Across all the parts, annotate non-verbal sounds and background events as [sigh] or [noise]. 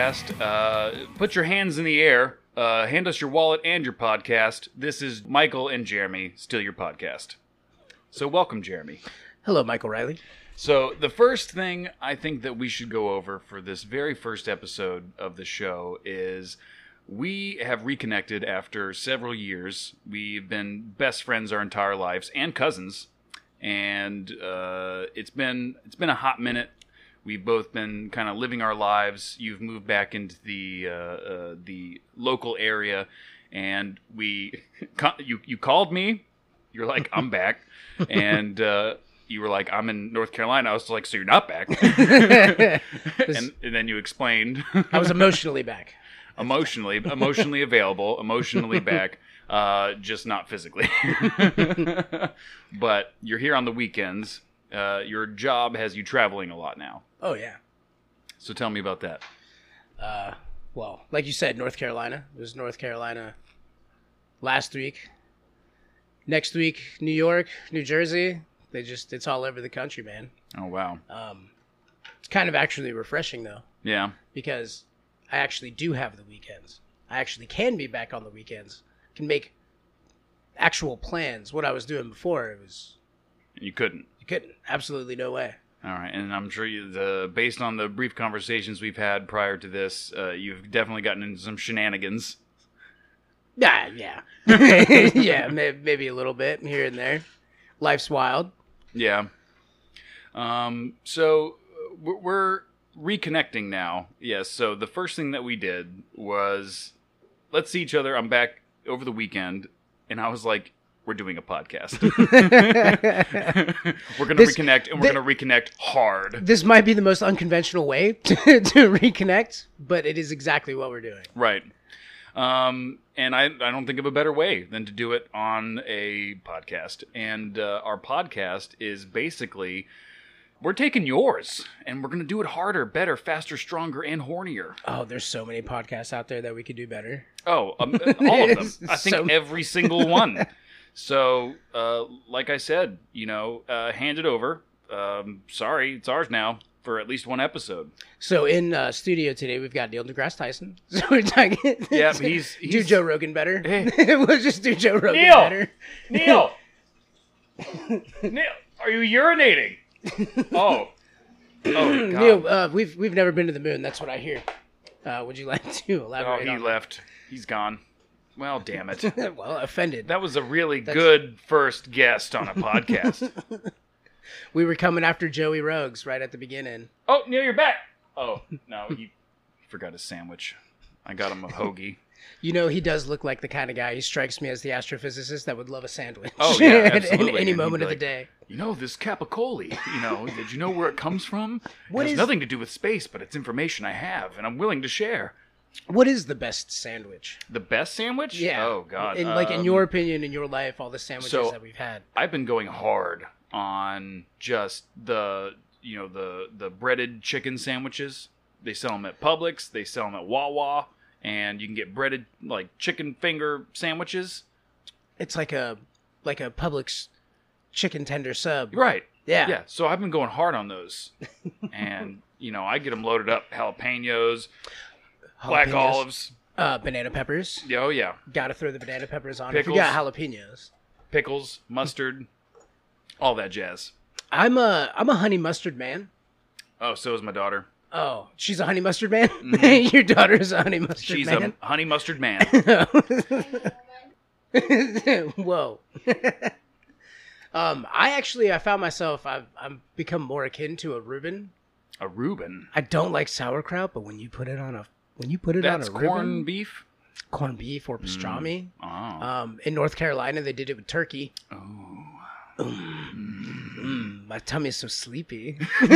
welcome to our podcast. Uh, put your hands in the air. Uh, hand us your wallet and your podcast. This is Michael and Jeremy, still your podcast. So, welcome, Jeremy. Hello, Michael Riley. So, the first thing I think that we should go over for this very first episode of the show is we have reconnected after several years. We've been best friends our entire lives and cousins, and uh, it's been it's been a hot minute. We've both been kind of living our lives. You've moved back into the uh, uh, the local area, and we [laughs] you you called me. You're like, I'm [laughs] back, and uh, you were like, I'm in North Carolina. I was like, so you're not back, [laughs] and, and then you explained I was emotionally back. emotionally emotionally available, emotionally back, uh, just not physically. but you're here on the weekends. Uh, your job has you traveling a lot now. Oh yeah. So tell me about that. Uh, well, like you said, North Carolina. It was North Carolina last week. Next week, New York, New Jersey. They just it's all over the country, man. Oh wow. Um, it's kind of actually refreshing though, Yeah. because I actually do have the weekends. I actually can be back on the weekends. Can make actual plans. What I was doing before, it was You couldn't. you couldn't. Absolutely no way. All right, and I'm sure you, the based on the brief conversations we've had prior to this, uh, you've definitely gotten into some shenanigans. Yeah, yeah, [laughs] [laughs] yeah. May, maybe a little bit here and there. Life's wild. Yeah. Um. So we're- we're reconnecting now. Yes. So the first thing that we did was let's see each other. I'm back over the weekend, and I was like, "We're doing a podcast. [laughs] we're gonna reconnect, and we're gonna reconnect hard." This might be the most unconventional way [laughs] to, to reconnect, but it is exactly what we're doing. Right. Um, and I, I don't think of a better way than to do it on a podcast. And uh, our podcast is basically we're taking yours and we're going to do it harder, better, faster, stronger, and hornier. Oh, there's so many podcasts out there that we could do better. Oh, um, [laughs] all of them. I think So- every single one. So, uh, like I said, you know, uh, hand it over. Um, sorry, it's ours now for at least one episode. So in uh, studio today, we've got Neil deGrasse Tyson. [laughs] So we're talking. Yeah, [laughs] he's- do Joe Rogan better. Hey. [laughs] we'll just do Joe Rogan Neil! better. Neil! Neil, are you urinating? Oh. Oh, God. Neil, uh, we've we've never been to the moon. That's what I hear. Uh, would you like to elaborate? Oh, he left. He's gone. Well, damn it. [laughs] well, offended. That was a really good first guest on a podcast. [laughs] we were coming after Joey Rogues right at the beginning. oh, Neil, you're back. Oh, no, he forgot his sandwich. I got him a hoagie. [laughs] You know, he does look like the kind of guy. He strikes me as the astrophysicist that would love a sandwich. Oh, yeah, at- absolutely. any And moment of the day. You know, this Capicoli, you know, did you know where it comes from? What it has is- nothing to do with space, but it's information I have, and I'm willing to share. What is the best sandwich? The best sandwich? Yeah. Oh, God. In, like in Um, your opinion, in your life, all the sandwiches so- that we've had. I've been going hard on just the you know the the breaded chicken sandwiches. They sell them at Publix. They sell them at Wawa, and you can get breaded like chicken finger sandwiches. It's like a like a Publix chicken tender sub. Right. Yeah. Yeah. So I've been going hard on those, [laughs] and you know I get them loaded up jalapenos, black Jalapenos. olives. Uh, banana peppers. Yeah, Oh yeah, Got to throw the banana peppers on. Pickles. If you got jalapenos. pickles, mustard, all that jazz. I'm a I'm a honey mustard man. Oh, so is my daughter. Oh, she's a honey mustard man. [laughs] your daughter is a honey mustard Mm-hmm. She's man. a honey mustard man. [laughs] Whoa. [laughs] um, I actually I found myself I've I'm become more akin to a Reuben. a Reuben. I don't like sauerkraut, but when you put it on a when you put it That's on a corn Reuben, beef. corned beef or pastrami. Oh. Um, in North Carolina, they did it with turkey. Mm, my tummy's so sleepy. [laughs]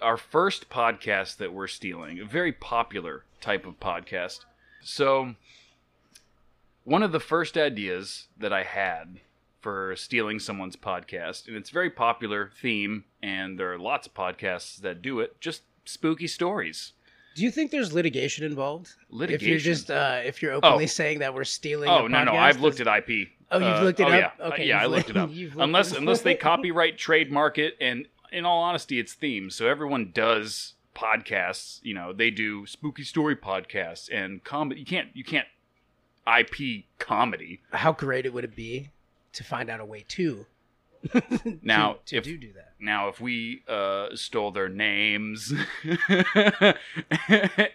our first podcast that we're stealing, a very popular type of podcast. So, one of the first ideas that I had for stealing someone's podcast, and it's a very popular theme, and there are lots of podcasts that do it, just spooky stories. Do you think there's litigation involved? Litigation. If you're just uh, if you're openly Oh. saying that we're stealing. Oh no, no, I've looked at IP. Oh, you've Uh, looked it oh, up? Yeah, Okay, yeah, I looked it up. [laughs] Unless unless they copyright trademark it and in all honesty, it's themed. So everyone does podcasts. You know, they do spooky story podcasts and comedy. You can't you can't IP comedy. How great it would it be to find out a way to [laughs] Now, to if do do that. now if we uh, stole their names [laughs]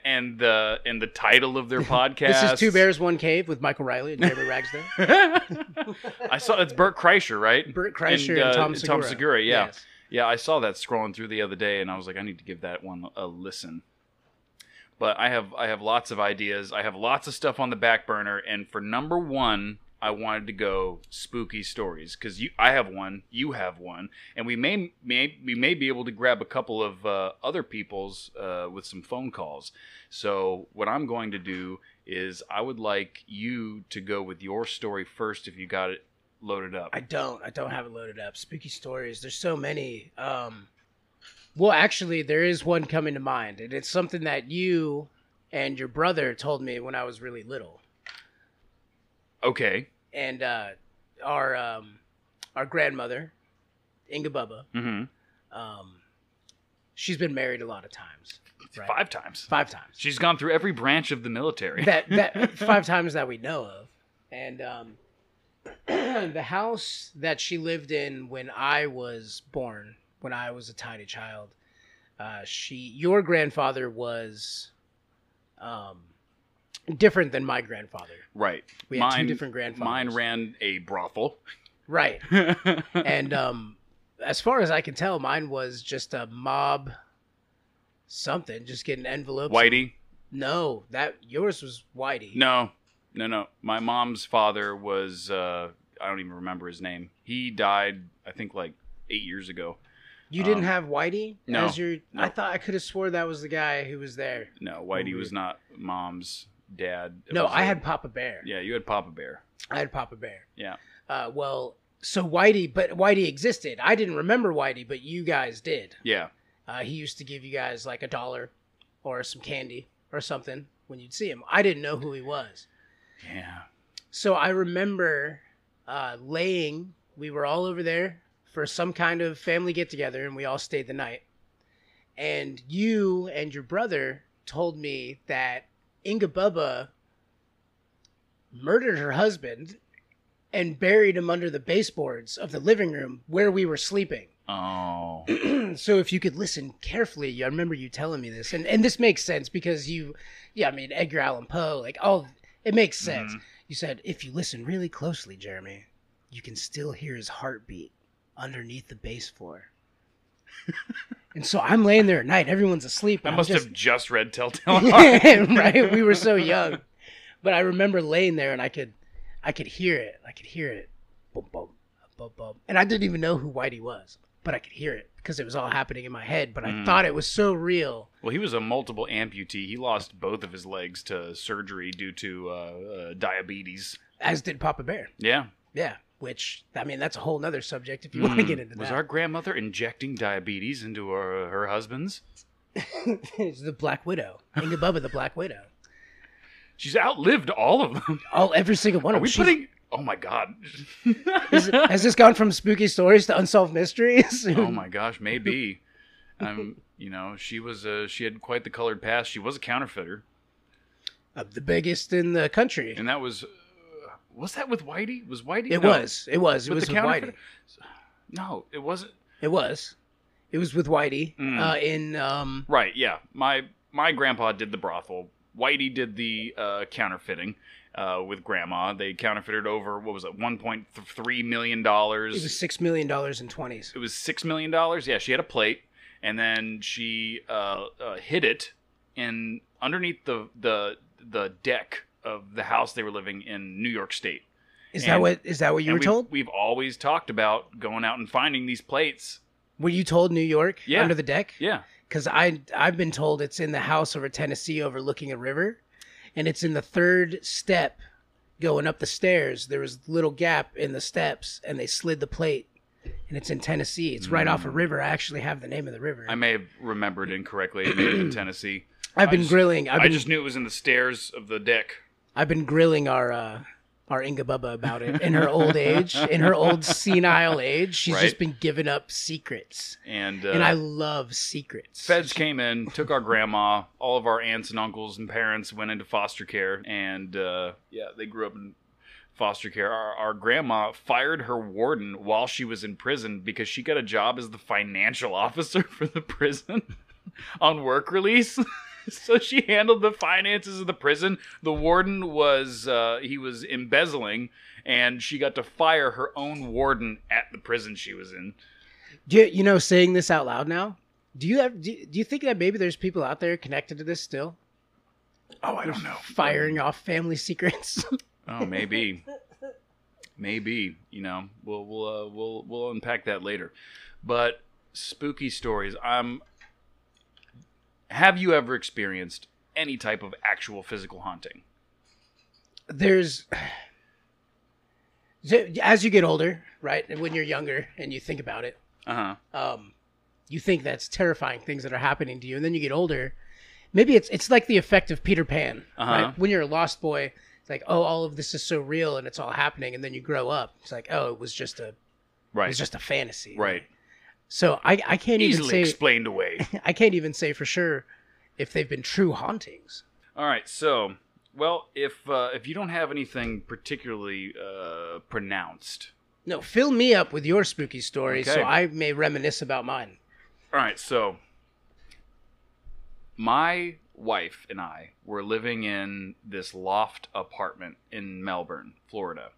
and the and the title of their podcast, [laughs] This is Two Bears One Cave with Michael Riley and Jeremy Ragsdale, I saw it's Burt Kreischer, right? Burt Kreischer and, uh, Tom Segura. Tom Segura, yeah. Yes. Yeah, I saw that scrolling through the other day, and I was like, I need to give that one a listen. But I have I have lots of ideas. I have lots of stuff on the back burner, and for number one, I wanted to go spooky stories because you I have one, you have one, and we may may we may be able to grab a couple of uh, other people's uh, with some phone calls. So what I'm going to do is I would like you to go with your story first if you got it loaded up. I don't. I don't have it loaded up. Spooky stories. There's so many. Um, well, actually, there is one coming to mind, and it's something that you and your brother told me when I was really little. okay. And uh, our um, our grandmother, Inga Bubba, Mm-hmm. um, she's been married a lot of times. Right. Five times. Five times. She's gone through every branch of the military. that that [laughs] five times that we know of, and um, [clears throat] the house that she lived in when I was born, when I was a tiny child, uh, she your grandfather was um, different than my grandfather. right. We had two different grandfathers. Mine ran a brothel. Right, [laughs] and um, as far as I can tell, mine was just a mob. Something, just getting envelopes. Whitey. No, that yours was Whitey. No, no, no. My mom's father was. Uh, I don't even remember his name. He died. I think like eight years ago. You didn't Um, have Whitey no, as your. no. I thought I could have swore that was the guy who was there. No, Whitey was not mom's dad. No, I had Papa Bear. Yeah, you had Papa Bear. I had Papa Bear. Yeah. Uh, well, so Whitey, but Whitey existed. I didn't remember Whitey, but you guys did. Yeah. Uh, he used to give you guys like a dollar or some candy or something when you'd see him. I didn't know who he was. Yeah. So I remember uh, laying. We were all over there for some kind of family get together, and we all stayed the night. And you and your brother told me that Inga Bubba murdered her husband and buried him under the baseboards of the living room where we were sleeping. [clears throat] Oh. so if you could listen carefully, I remember you telling me this, and and this makes sense because you, yeah, I mean Edgar Allan Poe, like oh, it makes sense. Mhm. You said if you listen really closely, Jeremy, you can still hear his heartbeat underneath the base floor. [laughs] and so I'm laying there at night, everyone's asleep. I must just- have just read Telltale [laughs] [laughs] right? We were so young, but I remember laying there and I could, I could hear it. I could hear it, boom, boom, boom, boom, and I didn't even know who Whitey was, but I could hear it because it was all happening in my head. But I Mm. thought it was so real. Well, he was a multiple amputee. He lost both of his legs to surgery due to uh, uh, diabetes. As did Papa Bear. Yeah. Yeah, which I mean that's a whole nother subject if you want to Mm. get into that. Was that. our grandmother injecting diabetes into her, her husband's? [laughs] it's the Black Widow, Inga Bubba, the Black Widow. She's outlived all of them. Oh, every single one Are of them. we She's- putting? Oh my god! [laughs] Is- has this gone from spooky stories to unsolved mysteries? [laughs] oh my gosh, maybe. Um, you know, she was uh, she had quite the colored past. She was a counterfeiter, Uh, the biggest in the country. and that was was that with Whitey? Was Whitey? It No. was. It was. It With was with? Whitey. No, it wasn't. It was. It was with Whitey Mm. uh, in um, Right? Yeah, my my grandpa did the brothel. Whitey did the uh, counterfeiting uh, with grandma. They counterfeited over what was it, one point three million dollars. it was six million dollars in twenties. it was six million dollars. Yeah, she had a plate, and then she uh, uh, hid it in underneath the the the deck of the house they were living in New York State. Is that what is that what you were we've, told? We've always talked about going out and finding these plates. Were you told New York Yeah. under the deck? Yeah, Because I I've been told it's in the house over Tennessee overlooking a river, and it's in the third step going up the stairs. There was a little gap in the steps, and they slid the plate, and it's in Tennessee. It's right off a river. I actually have the name of the river. Mm. I may have remembered incorrectly. It may have been [clears throat] Tennessee. I've I been just- grilling. I've I been just knew it was in the stairs of the deck. I've been grilling our uh, our Inga Bubba about it in her old age, in her old [laughs] senile age. She's Right. just been giving up secrets, And uh, and I love secrets. feds came in, took our grandma, all of our aunts and uncles and parents went into foster care, and uh, yeah, they grew up in foster care. Our, our grandma fired her warden while she was in prison because she got a job as the financial [laughs] officer for the prison [laughs] on work release. [laughs] so she handled the finances of the prison. The warden was uh, he was embezzling, and she got to fire her own warden at the prison she was in. Do you, you know, saying this out loud now? Do you have? Do you, do you think that maybe there's people out there connected to this still, Oh, I don't know. firing off family secrets? [laughs] Oh, maybe, maybe. You know, we'll we'll uh, we'll we'll unpack that later. But spooky stories. Um, have you ever experienced any type of actual physical haunting? there's [sighs] as you get older, right? And when you're younger and you think about it, Uh huh. um, you think that's terrifying things that are happening to you, and then you get older. Maybe it's it's like the effect of Peter Pan, Uh-huh. right? When you're a lost boy, it's like, oh, all of this is so real, and it's all happening, and then you grow up. It's like, oh, it was just a right. it was just a fantasy, right. So I I can't Easily even say explained away. [laughs] I can't even say for sure if they've been true hauntings. All right. So, well, if uh, if you don't have anything particularly uh, pronounced, No, fill me up with your spooky stories Okay. so I may reminisce about mine. All right, so my wife and I were living in this loft apartment in Melbourne, Florida.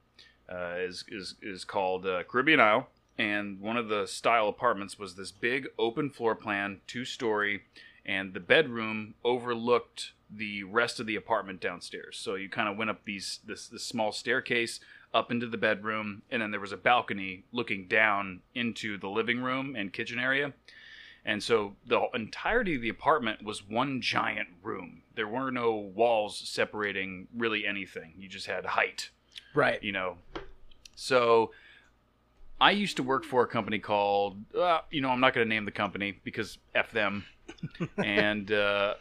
Uh, is is is called uh, Caribbean Isle, and one of the style apartments was this big open floor plan, two story, and the bedroom overlooked the rest of the apartment downstairs. So you kind of went up these this this small staircase up into the bedroom, and then there was a balcony looking down into the living room and kitchen area. And so the entirety of the apartment was one giant room. There were no walls separating really anything. You just had height, Right. you know. So I used to work for a company called, uh, you know, I'm not going to name the company because F them. [laughs] and uh,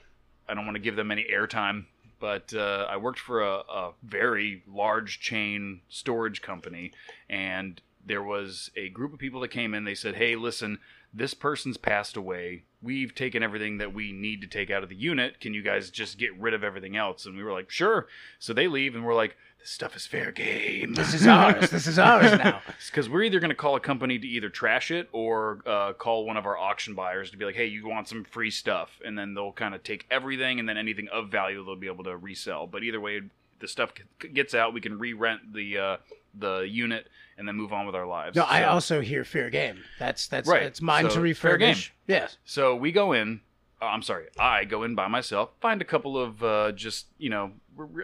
I don't want to give them any airtime. But uh, I worked for a, a very large chain storage company, and there was a group of people that came in. They said, "Hey, listen, this person's passed away. We've taken everything that we need to take out of the unit. Can you guys just get rid of everything else?" And we were like, "Sure." So they leave, and we're like, "This stuff is fair game. This is ours. this is ours [laughs] now. Because we're either going to call a company to either trash it or uh, call one of our auction buyers to be like, hey, you want some free stuff? And then they'll kind of take everything and then anything of value they'll be able to resell. But either way, the stuff gets out. We can re rent the, uh, the unit and then move on with our lives. No, I also hear fair game. That's that's Right. it's mine So, to fair game. refurbish. Yes. So we go in. Uh, I'm sorry, I go in by myself, find a couple of uh, just you know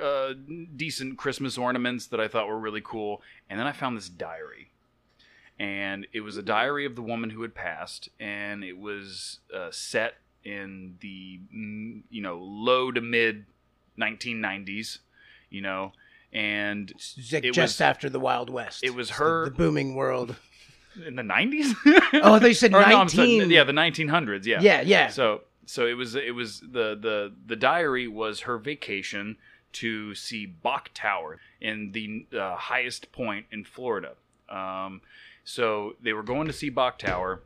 uh, decent Christmas ornaments that I thought were really cool, and then I found this diary, and it was a diary of the woman who had passed, and it was uh, set in the mm, you know low to mid 1990s, you know, and like just was- after the Wild West. it was her- the, the booming world. in the 90s. [laughs] Oh, they said Or no, 19. yeah, the 1900s. Yeah, Yeah, yeah. So so it was it was the the the diary was her vacation to see Bok Tower in the uh, highest point in Florida. Um, so they were going to see Bok Tower,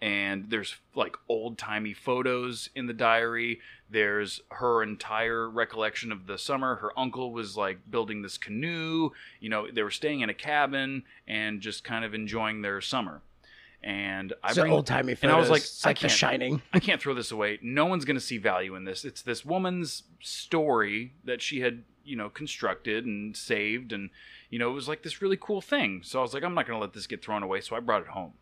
and there's like old timey photos in the diary. There's her entire recollection of the summer. Her uncle was like building this canoe. You know, they were staying in a cabin and just kind of enjoying their summer. And I so bring old timey photos. and I was like, it's I like The can't- Shining. [laughs] I can't throw this away. No one's going to see value in this. It's this woman's story that she had, you know, constructed and saved. And, you know, it was like this really cool thing. So I was like, I'm not going to let this get thrown away. So I brought it home.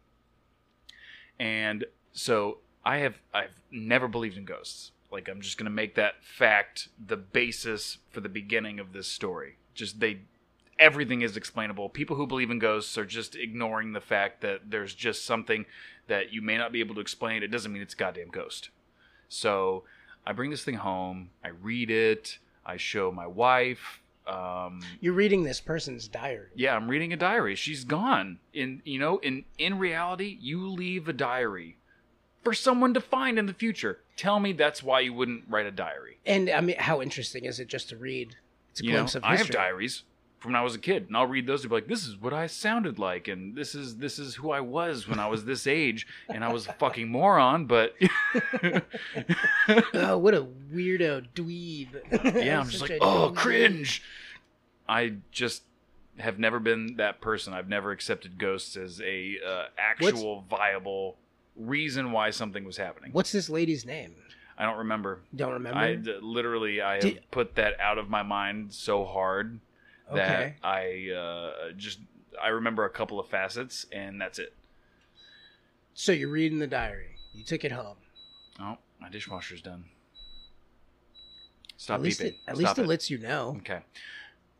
And so I have, I've never believed in ghosts. Like, I'm just going to make that fact the basis for the beginning of this story. Just they, everything is explainable. People who believe in ghosts are just ignoring the fact that there's just something that you may not be able to explain. It doesn't mean it's a goddamn ghost. So I bring this thing home. I read it. I show my wife. Um, You're reading this person's diary. yeah, I'm reading a diary. She's gone. In you know, in in reality, you leave a diary for someone to find in the future. Tell me that's why you wouldn't write a diary. And I mean, how interesting is it just to read? It's a You know, glimpse of I have diaries from when I was a kid, and I'll read those and be like, "This is what I sounded like, and this is this is who I was when I was this age, and I was a fucking moron." But [laughs] oh, what a weirdo dweeb. [laughs] yeah, I'm just like, oh, dweeb." cringe. I just have never been that person. I've never accepted ghosts as a uh, actual viable reason why something was happening. What's this lady's name? I don't remember. Don't remember. I literally I have put that out of my mind so hard that Okay. I uh, just I remember a couple of facets and that's it. So you're reading the diary. You took it home. Oh, my dishwasher's done. Stop at least beeping. it, at Stop least it, it. lets you know. Okay.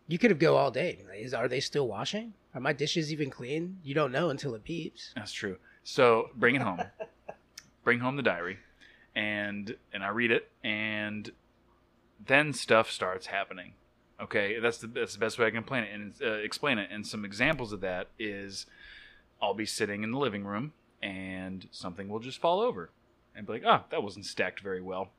You could have go all day. Like, Is, are they still washing? Are my dishes even clean? You don't know until it beeps. That's true. So bring it home. [laughs] bring home the diary, and and I read it, and then stuff starts happening. Okay, that's the that's the best way I can explain it and uh, explain it. And some examples of that is, I'll be sitting in the living room, and something will just fall over, and be like, ah, that wasn't stacked very well.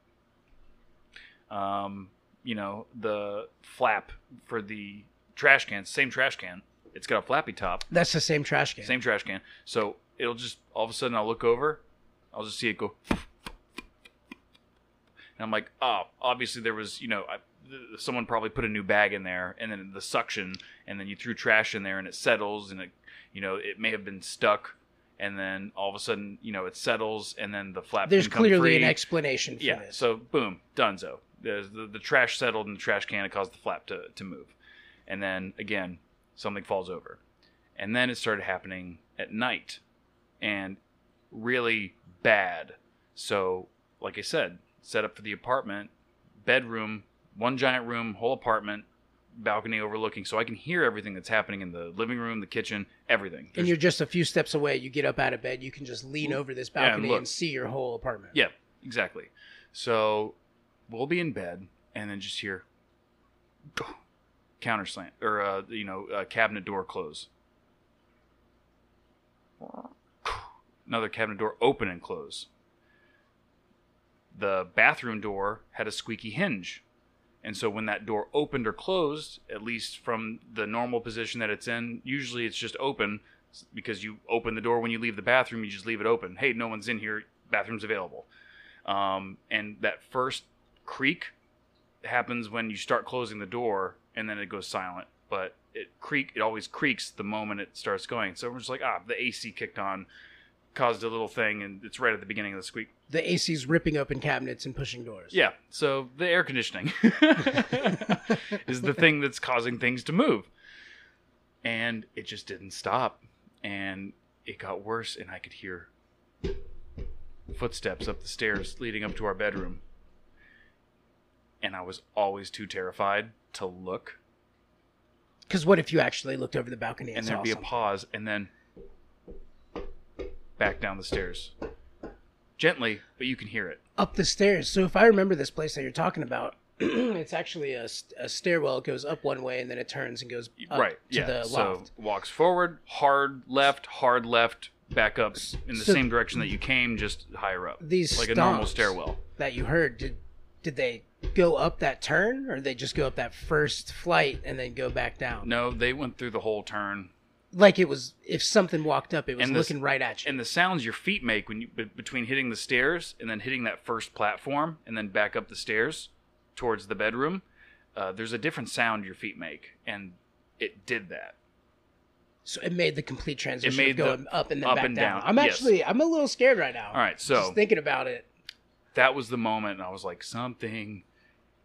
Um, you know, the flap for the trash can, same trash can. It's got a flappy top. That's the same trash can. Same trash can. So it'll just all of a sudden I'll look over, I'll just see it go, and I'm like, oh, obviously there was, you know, I, someone probably put a new bag in there, and then the suction, and then you threw trash in there, and it settles, and it, you know, it may have been stuck, and then all of a sudden, you know, it settles, and then the flap. There's clearly free. an explanation for Yeah. this. So boom, donezo. There's the, the trash settled in the trash can. It caused the flap to, to move. And then again, something falls over. And then it started happening at night and really bad. So, like I said, set up for the apartment, bedroom, one giant room, whole apartment, balcony overlooking. So I can hear everything that's happening in the living room, the kitchen, everything. and There's- you're just a few steps away. You get up out of bed. You can just lean over this and balcony look. and see your whole apartment. Yeah, exactly. So we'll be in bed and then just hear [gasps] counter slam or uh, you know uh, cabinet door close. [sighs] Another cabinet door open and close. The bathroom door had a squeaky hinge. And so when that door opened or closed, at least from the normal position that it's in, usually it's just open because you open the door when you leave the bathroom, you just leave it open. Hey, no one's in here, bathroom's available. Um, and that first creak happens when you start closing the door and then it goes silent. But it creak it always creaks the moment it starts going. So we're just like, ah, the AC kicked on, caused a little thing, and it's right at the beginning of the squeak. The AC's ripping open cabinets and pushing doors. Yeah, so the air conditioning [laughs] is the thing that's causing things to move. And it just didn't stop. And it got worse, and I could hear footsteps up the stairs leading up to our bedroom. And I was always too terrified to look. Because what if you actually looked over the balcony and, And there'd be a pause, and then back down the stairs. Gently, but you can hear it. up the stairs. So if I remember this place that you're talking about, [clears throat] it's actually a, a stairwell. It goes up one way and then it turns and goes up right to yeah the so loft. walks forward hard left hard left back up in the So- same direction that you came just higher up These like a normal stomps stairwell that you heard, did did they go up that turn or did they just go up that first flight and then go back down? no they went through the whole turn Like it was if something walked up, it was And this- looking right at you. and the sounds your feet make when you be- between hitting the stairs and then hitting that first platform and then back up the stairs towards the bedroom uh, there's a different sound your feet make and it did that so it made the complete transition It made of the going up and then up back and down. down, I'm yes. actually I'm a little scared right now. all right so Just thinking about it. that was the moment and I was like, something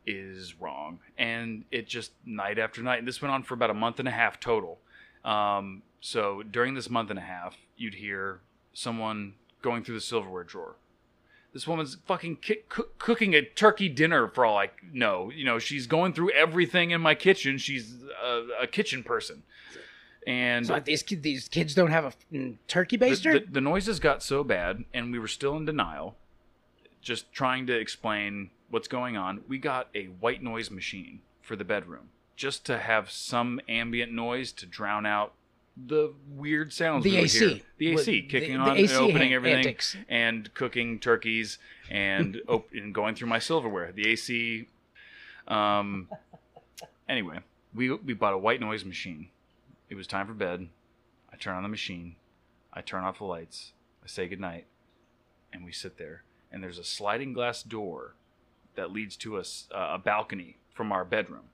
is wrong. And it just night after night. And this went on for about a month and a half total. Um, so during this month and a half, you'd hear someone going through the silverware drawer. This woman's fucking ki- cook cooking a turkey dinner for all I know. You know, she's going through everything in my kitchen. She's a, a kitchen person. And So these kid, these kids don't have a mm, turkey the, baster. the, the noises got so bad and we were still in denial just trying to explain what's going on we got a white noise machine for the bedroom just to have some ambient noise to drown out the weird sounds The we AC. hear. the AC kicking the- the on AC and opening everything antics. and cooking turkeys and, [laughs] op- and going through my silverware the AC um anyway we we bought a white noise machine. It was time for bed. I turn on the machine. I turn off the lights. I say goodnight, and we sit there. And there's a sliding glass door that leads to a, uh, a balcony from our bedroom.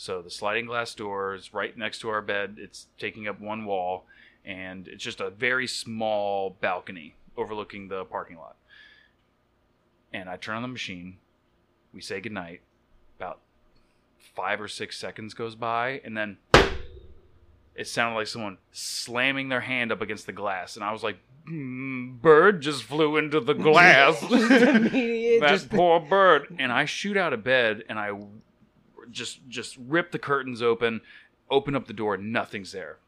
So the sliding glass door is right next to our bed. It's taking up one wall, and it's just a very small balcony overlooking the parking lot. And I turn on the machine. We say goodnight. About five or six seconds goes by, and then it sounded like someone slamming their hand up against the glass, and I was like, "Mm, "Bird just flew into the [laughs] glass." [laughs] That just- poor bird. And I shoot out of bed, and I just just rip the curtains open, open up the door, nothing's there.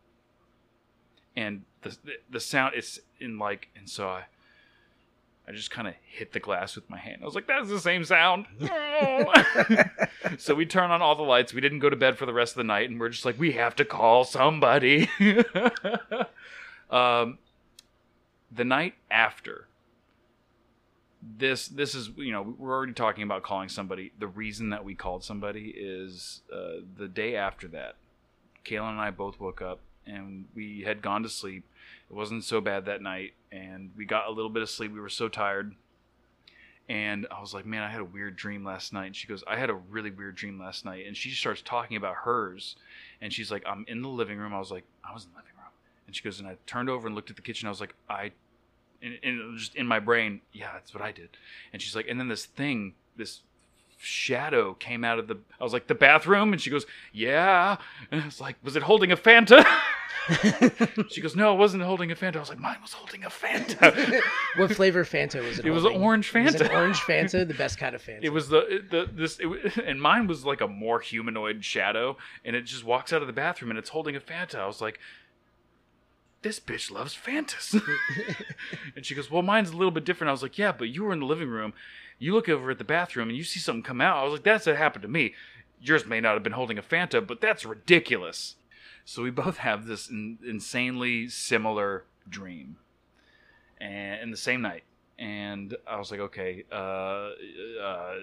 And the the sound is in like, and so I. I just kind of hit the glass with my hand. I was like, "That's the same sound." [laughs] so we turn on all the lights. We didn't go to bed for the rest of the night, and we're just like, "We have to call somebody." [laughs] um, the night after, this this is you know we're already talking about calling somebody. The reason that we called somebody is uh, the day after that, Kayla and I both woke up and we had gone to sleep. It wasn't so bad that night, and we got a little bit of sleep. We were so tired. And I was like, man, I had a weird dream last night. And she goes, I had a really weird dream last night. And she starts talking about hers. And she's like, I'm in the living room. I was like, I was in the living room. And she goes, and I turned over and looked at the kitchen. I was like, I, and, and it was just in my brain, yeah, that's what I did. And she's like, and then this thing, this shadow came out of the, I was like, the bathroom? And she goes, yeah. And I was like, was it holding a Fanta? [laughs] she goes, no, it wasn't holding a Fanta. I was like, mine was holding a Fanta. [laughs] what flavor Fanta was it? It was holding? orange Was it Fanta. orange [laughs] Fanta, the best kind of Fanta. It was the the this it, and mine was like a more humanoid shadow, and it just walks out of the bathroom and it's holding a Fanta. I was like, "This bitch loves Fantas," [laughs] and she goes, "Well, mine's a little bit different." I was like, "Yeah, but you were in the living room. You look over at the bathroom and you see something come out." I was like, "That's what happened to me. Yours may not have been holding a Fanta, but that's ridiculous." So we [laughs] both have this in, insanely similar dream, and in the same night and I was like, okay, uh, uh,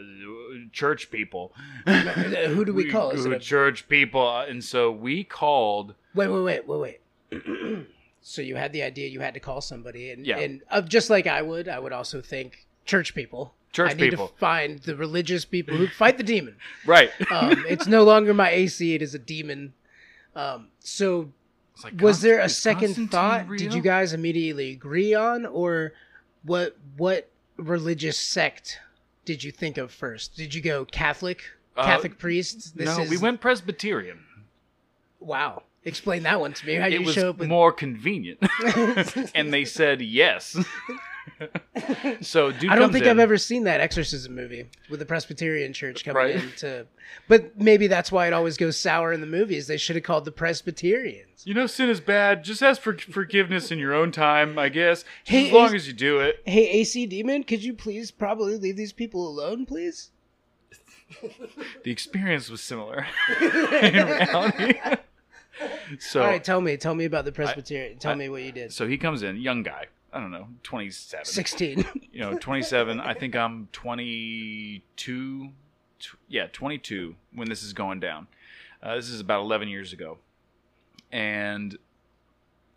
church people. [laughs] Who do we call? Is it a- church people? And so we called. Wait, wait, wait, wait, wait. [clears throat] so you had the idea you had to call somebody, and, Yeah. and uh, just like I would, I would also think church people. Church I need people. to find the religious people who fight the demon. [laughs] Right. [laughs] Um, it's no longer my AC; it is a demon. Um, so, like, was there a second thought? real? Did you guys immediately agree on, or what? What religious sect did you think of first? Did you go Catholic? Uh, Catholic priest? This no, is, we went Presbyterian. Wow. Explain that one to me. How It you was show up with more convenient, [laughs] and they said yes. [laughs] so dude I don't comes think in. I've ever seen that exorcism movie with the Presbyterian church coming Right. in to but maybe that's why it always goes sour in the movies. They should have called the Presbyterians. You know, sin is bad. Just ask for forgiveness in your own time, I guess. Just Hey, as long is- as you do it. Hey AC Demon, could you please probably leave these people alone, please? The experience was similar [laughs] in reality. So, All right, tell me, tell me about the Presbyterian. tell I- me what you did. so he comes in, young guy. I don't know, twenty-seven. 16. [laughs] You know, twenty-seven. I think I'm twenty-two. Tw- yeah, twenty-two when this is going down. Uh, this is about eleven years ago, and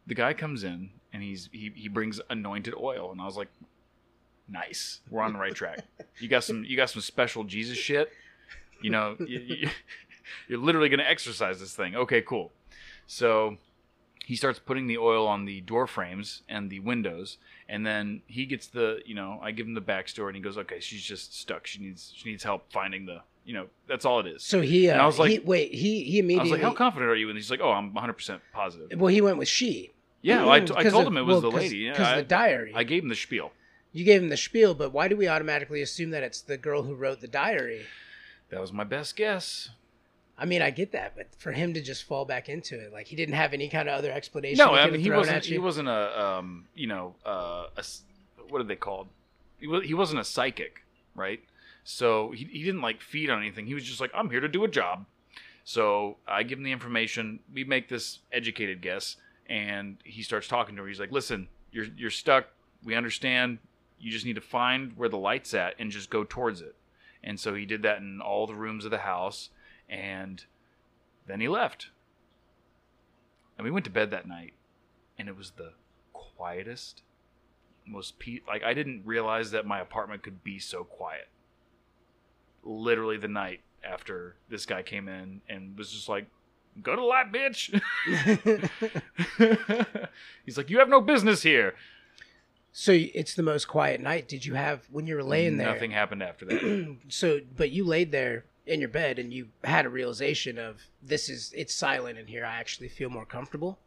the guy comes in and he's he he brings anointed oil, and I was like, nice, we're on the right track. You got some you got some special Jesus shit. You know, you, you, [laughs] you're literally gonna exorcise this thing. Okay, cool. So he starts putting the oil on the door frames and the windows and then he gets the you know i give him the backstory and he goes okay she's just stuck. She needs she needs help finding the you know that's all it is. So he uh, And I was like- he, wait, he he i immediately was like how confident are you? And he's like oh i'm 100% positive. Well, he went with she. yeah well, I, t- I told of- him it was well, the lady. Because I, the diary. I gave him the spiel. You gave him the spiel, but why do we automatically assume that it's the girl who wrote the diary? that was my best guess I mean, I get that, but for him to just fall back into it, like he didn't have any kind of other explanation. no i mean he wasn't. He wasn't a um you know uh a what are they called? He, wa- he wasn't a psychic right? So he, he didn't like feed on anything. He was just like i'm here to do a job. So i give him the information we make this educated guess and he starts talking to her. He's like listen you're you're stuck. We understand. You just need to find where the light's at and just go towards it. And so he did that in all the rooms of the house and Then he left. And we went to bed that night, and it was the quietest, most pe- like I didn't realize that my apartment could be so quiet. Literally the night after this guy came in and was just like, "Go to the light, bitch." [laughs] He's like, "You have no business here." so it's the most quiet night. Did you have when you were laying there? Nothing happened after that. [clears throat] So, but you laid there in your bed and you had a realization of this is it's silent in here. I actually feel more comfortable.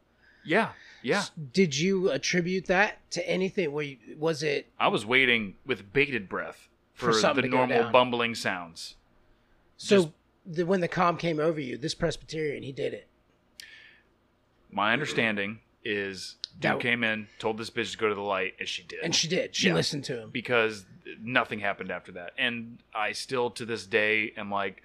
yeah, yeah. Did you attribute that to anything? Were you, was it I was waiting with bated breath For for, the normal bumbling sounds. so? Just- the, when the calm came over you, this Presbyterian, he did it. My understanding is That- came in, told this bitch to go to the light, and she did. And she did. She Yeah. listened to him. because nothing happened after that. And I still to this day am like,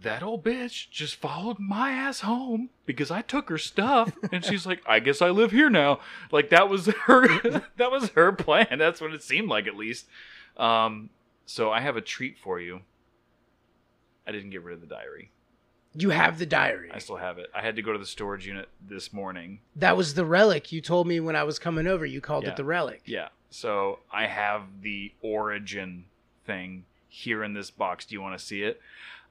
that old bitch just followed my ass home because I took her stuff, [laughs] and she's like, I guess I live here now. Like that was [laughs] her, [laughs] that was her plan. That's what it seemed like, at least. Um, so I have a treat for you. I didn't get rid of the diary. You have the diary. I still have it. I had to go to the storage unit this morning. That was the relic you told me when I was coming over. You called Yeah. it the relic. Yeah. So I have the origin thing here in this box. Do you want to see it?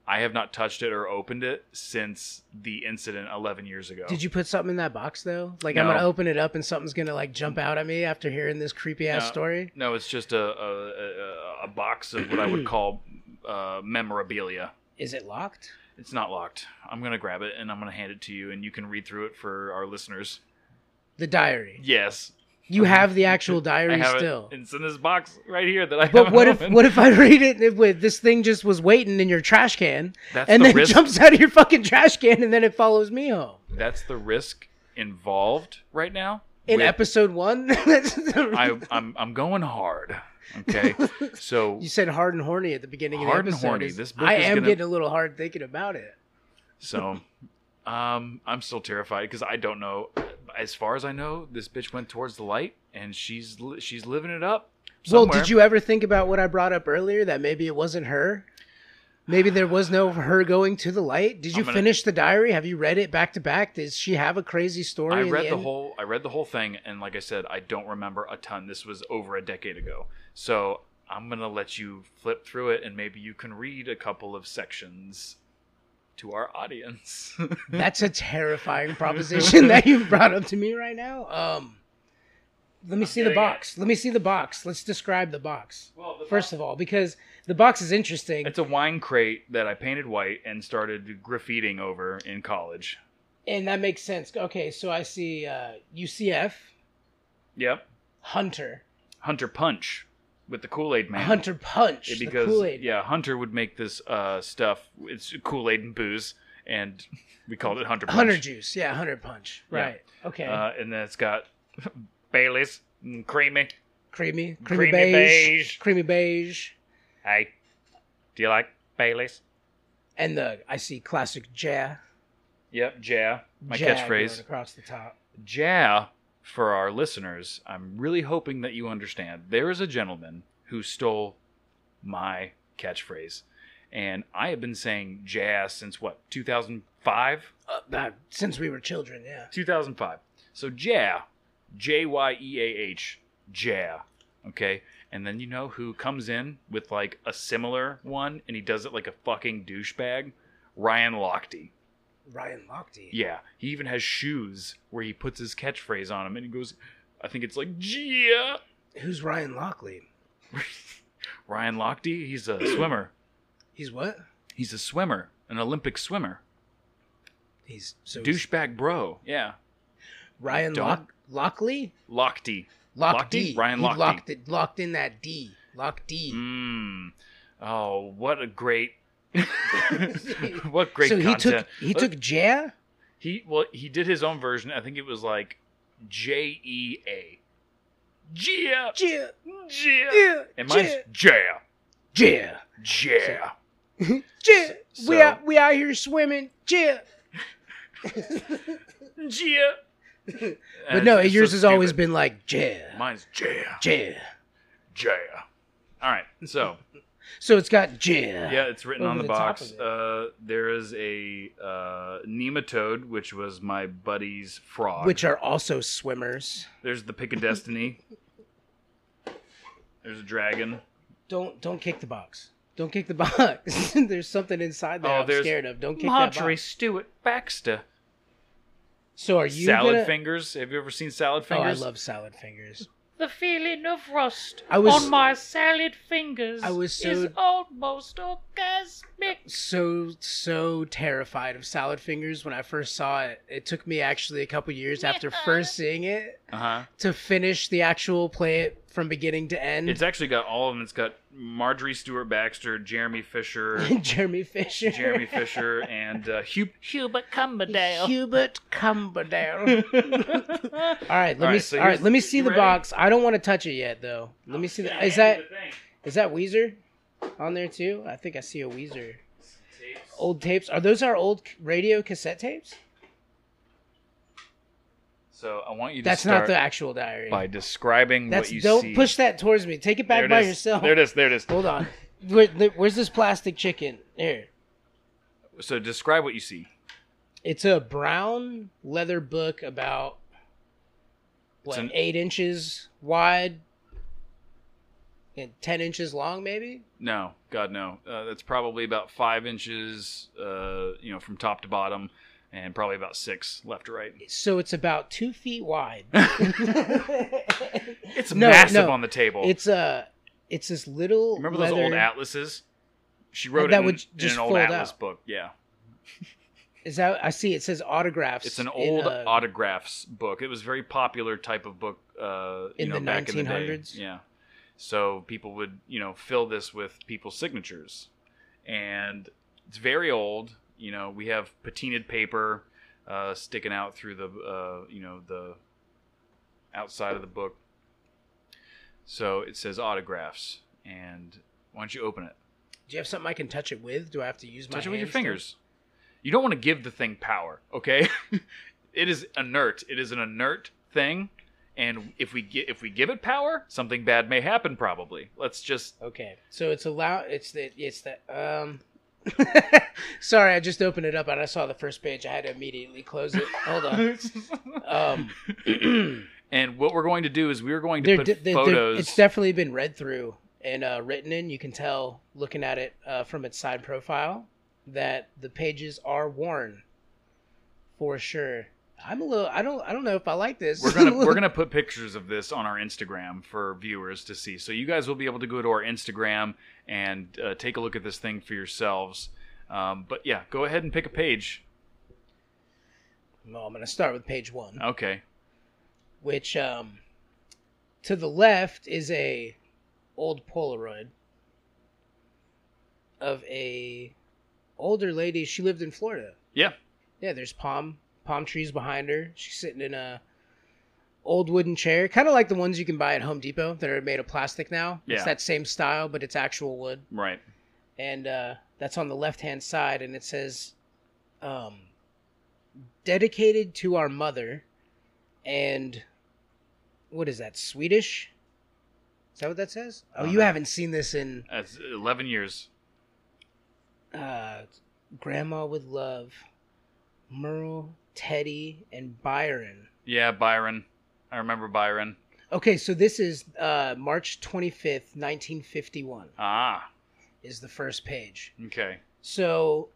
I have not touched it or opened it since the incident 11 years ago. Did you put something in that box though? Like I'm No. gonna open it up and something's gonna like jump out at me after hearing this creepy ass No. story. No, it's just a a, a, a box of what I would [clears throat] call uh, memorabilia. Is it locked? It's not locked. I'm gonna grab it and I'm gonna hand it to you, and you can read through it for our listeners. The diary. Yes, You um, have the actual I diary have still. it. It's in this box right here that I. But haven't what if opened. what if I read it and with this thing just was waiting in your trash can That's and the then risk. jumps out of your fucking trash can and then it follows me home? That's the risk involved right now. In with- episode one, [laughs] I, I'm I'm going hard. Okay, [laughs] so you said hard and horny at the beginning Hard of the and horny. This book I am gonna- getting a little hard thinking about it. so um I'm still terrified because I don't know. As far as I know, this bitch went towards the light and she's li- she's living it up. Well, did you ever think about what I brought up earlier that maybe it wasn't her? Maybe there was no her going to the light. Did you gonna- finish the diary? Have you read it back to back? Does she have a crazy story? I read the end? whole I read the whole thing and like I said, I don't remember a ton. This was over a decade ago. So I'm gonna let you flip through it and maybe you can read a couple of sections to our audience. [laughs] That's a terrifying proposition that you've brought up to me right now. Um, let me see the getting it. box. Let me see the box. Let's describe the box well, the first of all, because the box is interesting. It's a wine crate that I painted white and started graffitiing over in college. and that makes sense. Okay, so I see uh, UCF Yep. Hunter Hunter Punch with the Kool Aid Man. Hunter Punch Yeah, the because Kool-Aid. yeah, Hunter would make this uh, stuff. It's Kool Aid and booze, and [laughs] we called it Hunter Punch. Hunter juice, yeah, Hunter Punch, Yeah. right? Okay, Uh, and then it's got [laughs] Bailey's and creamy. creamy, creamy, creamy beige, beige. creamy beige, Hey, do you like Bailey's? and the I see classic Ja. Yep, Ja. My Ja catchphrase. across the top. Ja, for our listeners, I'm really hoping that you understand. There is a gentleman who stole my catchphrase. And I have been saying jazz since what, 2005? Uh, uh, since we were children, yeah. 2005. So Ja, J Y E A H, Ja. Okay? And then you know who comes in with like a similar one and he does it like a fucking douchebag? Ryan Lochte. Ryan Lochte. Yeah, he even has shoes where he puts his catchphrase on them and he goes, I think it's like, yeah. Who's Ryan Lockley? [laughs] Ryan Lochte, he's a [clears throat] swimmer. He's what? He's a swimmer, an Olympic swimmer. He's so Douchebag bro. Yeah. Ryan Lock Lockley. Lochte. Lock Lochte? D. Ryan Lochte. locked it, locked in that D. Lock D. Mmm. Oh, what a great. What great so he content. took he Look, took Ja. he well he did his own version. I think it was like J E A. Ja. Yeah. Yeah. And mine's Ja. Yeah. Ja. Yeah. Ja. We So- out we out here swimming. Ja. Yeah. But no, yours has always been like Ja. Mine's Yeah. Ja. Yeah. All right. So So it's got yeah. Yeah, it's written on the, the top box. of it. Uh, there is a uh, nematode, which was my buddy's frog. Which are also swimmers. There's the pick of destiny. There's a dragon. Don't don't kick the box. Don't kick the [laughs] box. [laughs] there's something inside there Oh, I'm there's scared of. Don't kick that Marjorie box. Stewart Baxter. So are you salad gonna... fingers. Have you ever seen salad fingers? Oh, I fingers? love salad fingers. The feeling of rust I was- on my salad fingers I was so- is almost orgasmic. so so terrified of salad fingers when I first saw it. It took me actually a couple years after first seeing it Uh huh. to finish the actual play it from beginning to end. It's actually got all of them. It's got Marjorie Stewart Baxter, Jeremy Fisher, [laughs] Jeremy Fisher. Jeremy Fisher, and uh, Hugh. Hubert Cumberdale. Hubert Cumberdale. [laughs] [laughs] all right, let All me right, so all right, let me see the ready? box. I don't want to touch it yet though. Let me see the Is that is that Weezer on there too? I think I see a Weezer. Old tapes. Are those our old radio cassette tapes? So I want you to That's start not the actual diary. by describing That's what you see. don't see. push that towards me. Take it back it by is. yourself. There it is. There it is. Hold on. Where, where's this plastic chicken? Here. So describe what you see. It's a brown leather book about what an- eight inches wide and ten inches long, maybe. No, God, no. Uh, that's probably about five inches, uh, you know, from top to bottom, and probably about six left to right. So it's about two feet wide. [laughs] [laughs] It's No, massive no. on the table. It's a, it's this little. Remember those leather, old atlases? She wrote That it in, would in just an old fold atlas out. book. Yeah, Is that I see? It says autographs. it's an in, old uh, autographs book. It was a very popular type of book. Uh, you In know, the back in the day. 1900s? Yeah. So people would, you know, fill this with people's signatures, and it's very old. You know, we have patinaed paper uh, sticking out through the, uh, you know, the outside of the book. So it says autographs, and why don't you open it? Do you have something I can touch it with? Do I have to use my Touch it with your fingers. You don't want to give the thing power, okay? [laughs] it is inert. It is an inert thing, and if we get if we give it power, something bad may happen. Probably. Let's just. Okay, so it's allow. It's the. It's the. Um. [laughs] Sorry, I just opened it up and I saw the first page. I had to immediately close it. Hold on. [laughs] Um. [clears throat] and what we're going to do is we're going to They're, put de- they're- photos. it's definitely been read through and uh, written in. You can tell looking at it uh, from its side profile that the pages are worn for sure. I'm a little. I don't. I don't know if I like this. we're gonna we're [laughs] gonna put pictures of this on our Instagram for viewers to see. So you guys will be able to go to our Instagram and uh, take a look at this thing for yourselves. Um, but yeah, go ahead and pick a page. Well, I'm gonna start with page one. Okay. which um, to the left is a old Polaroid of a older lady. She lived in Florida. Yeah. Yeah, there's palm palm trees behind her. She's sitting in a old wooden chair, kind of like the ones you can buy at Home Depot that are made of plastic now. Yeah. It's that same style, but it's actual wood. Right. And uh, that's on the left hand side, and it says, um, "Dedicated to our mother," and what is that? Swedish? Is that what that says? Oh, don't you haven't seen this in That's eleven years. uh, Grandma with Love, Merle, Teddy, and Byron. Yeah, Byron. I remember Byron. Okay, so this is uh, March 25th, 1951, Ah, is the first page. okay. So,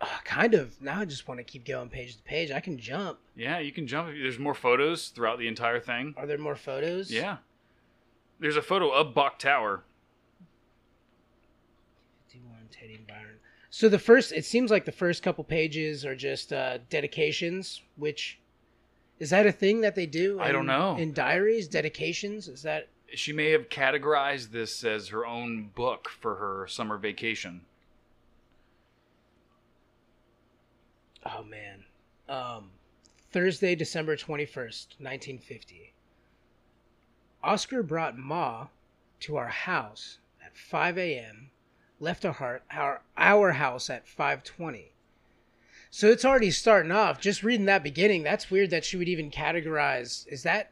uh, kind of, now I just want to keep going page to page. I can jump. Yeah, you can jump. There's more photos throughout the entire thing. Are there more photos? Yeah. There's a photo of Bok Tower. 51, Teddy and Byron. So the first, it seems like the first couple pages are just uh, dedications, which is that a thing that they do? I don't know. In diaries, dedications is that? She may have categorized this as her own book for her summer vacation. Oh man, um, Thursday, December twenty first, nineteen fifty. Oscar brought Ma to our house at five a.m. Left our heart our our house at five twenty. So it's already starting off. Just reading that beginning, that's weird that she would even categorize. Is that?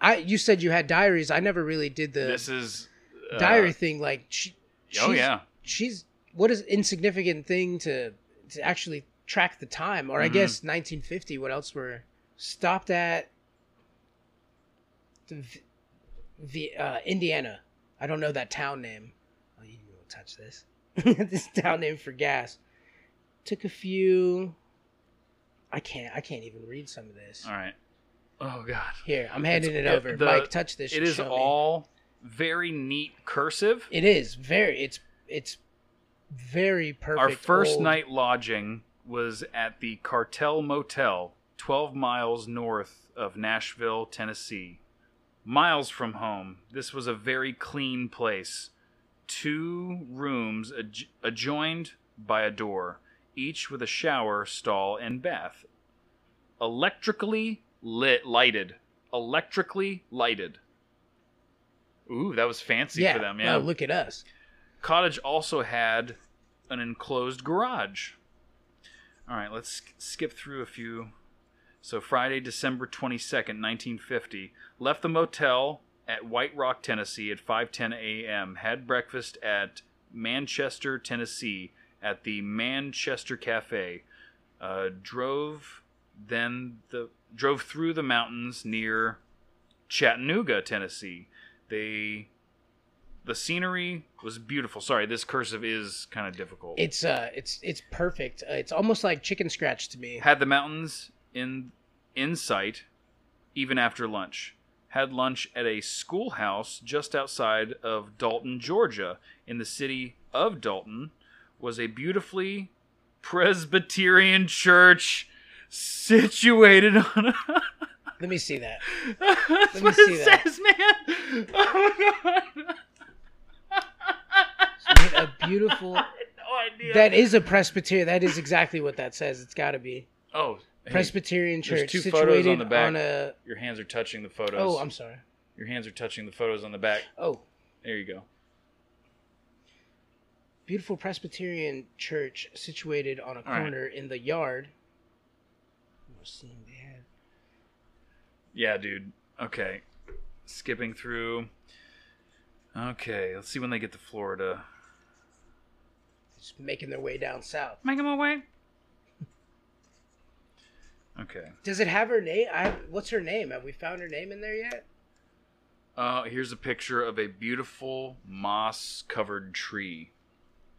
I you said you had diaries. I never really did the this is uh, diary thing. Like she, oh yeah. she's what is insignificant thing to to actually track the time or i Mhm. guess 1950 what else were stopped at the v, uh, indiana i don't know that town name touch this [laughs] this down name for gas took a few i can't i can't even read some of this All right. Oh god. here i'm handing It's- it over the- mike touch this It is show me. all very neat cursive. it is very it's it's very perfect Our first old- night lodging was at the Cartel Motel, 12 miles north of Nashville, Tennessee. Miles from home, this was a very clean place. Two rooms adj- adjoined by a door, each with a shower, stall, and bath. Electrically lit, lighted. Electrically lighted. Ooh, that was fancy yeah for them. Yeah. oh, look at us Cottage also had an enclosed garage. All right, let's skip through a few. So Friday, December 22nd, 1950, left the motel at White Rock, Tennessee at 5:10 a.m. Had breakfast at Manchester, Tennessee at the Manchester Cafe. Uh, drove then the drove through the mountains near Chattanooga, Tennessee. They the scenery was beautiful. Sorry, this cursive is kind of difficult. It's uh, it's it's perfect. Uh, it's almost like chicken scratch to me. Had the mountains in in sight even after lunch. Had lunch at a schoolhouse just outside of Dalton, Georgia. In the city of Dalton was a beautifully Presbyterian church situated on a [laughs] Let me see that. [laughs] That's me what see it that. says, man. Oh my god. A beautiful. [laughs] no idea. That is a Presbyterian. That is exactly what that says. It's got to be oh, Presbyterian there's church two situated photos on the back. on a. your hands are touching the photos. Oh, I'm sorry. Your hands are touching the photos on the back. Oh, There you go. beautiful Presbyterian church situated on a All right. corner in the yard. We're seeing they Yeah, dude. Okay. Skipping through. Okay, let's see when they get to Florida. Just making their way down south. Making my way. Okay. Does it have her name? I have, what's her name? Have we found her name in there yet? Uh, here's a picture of a beautiful moss covered tree.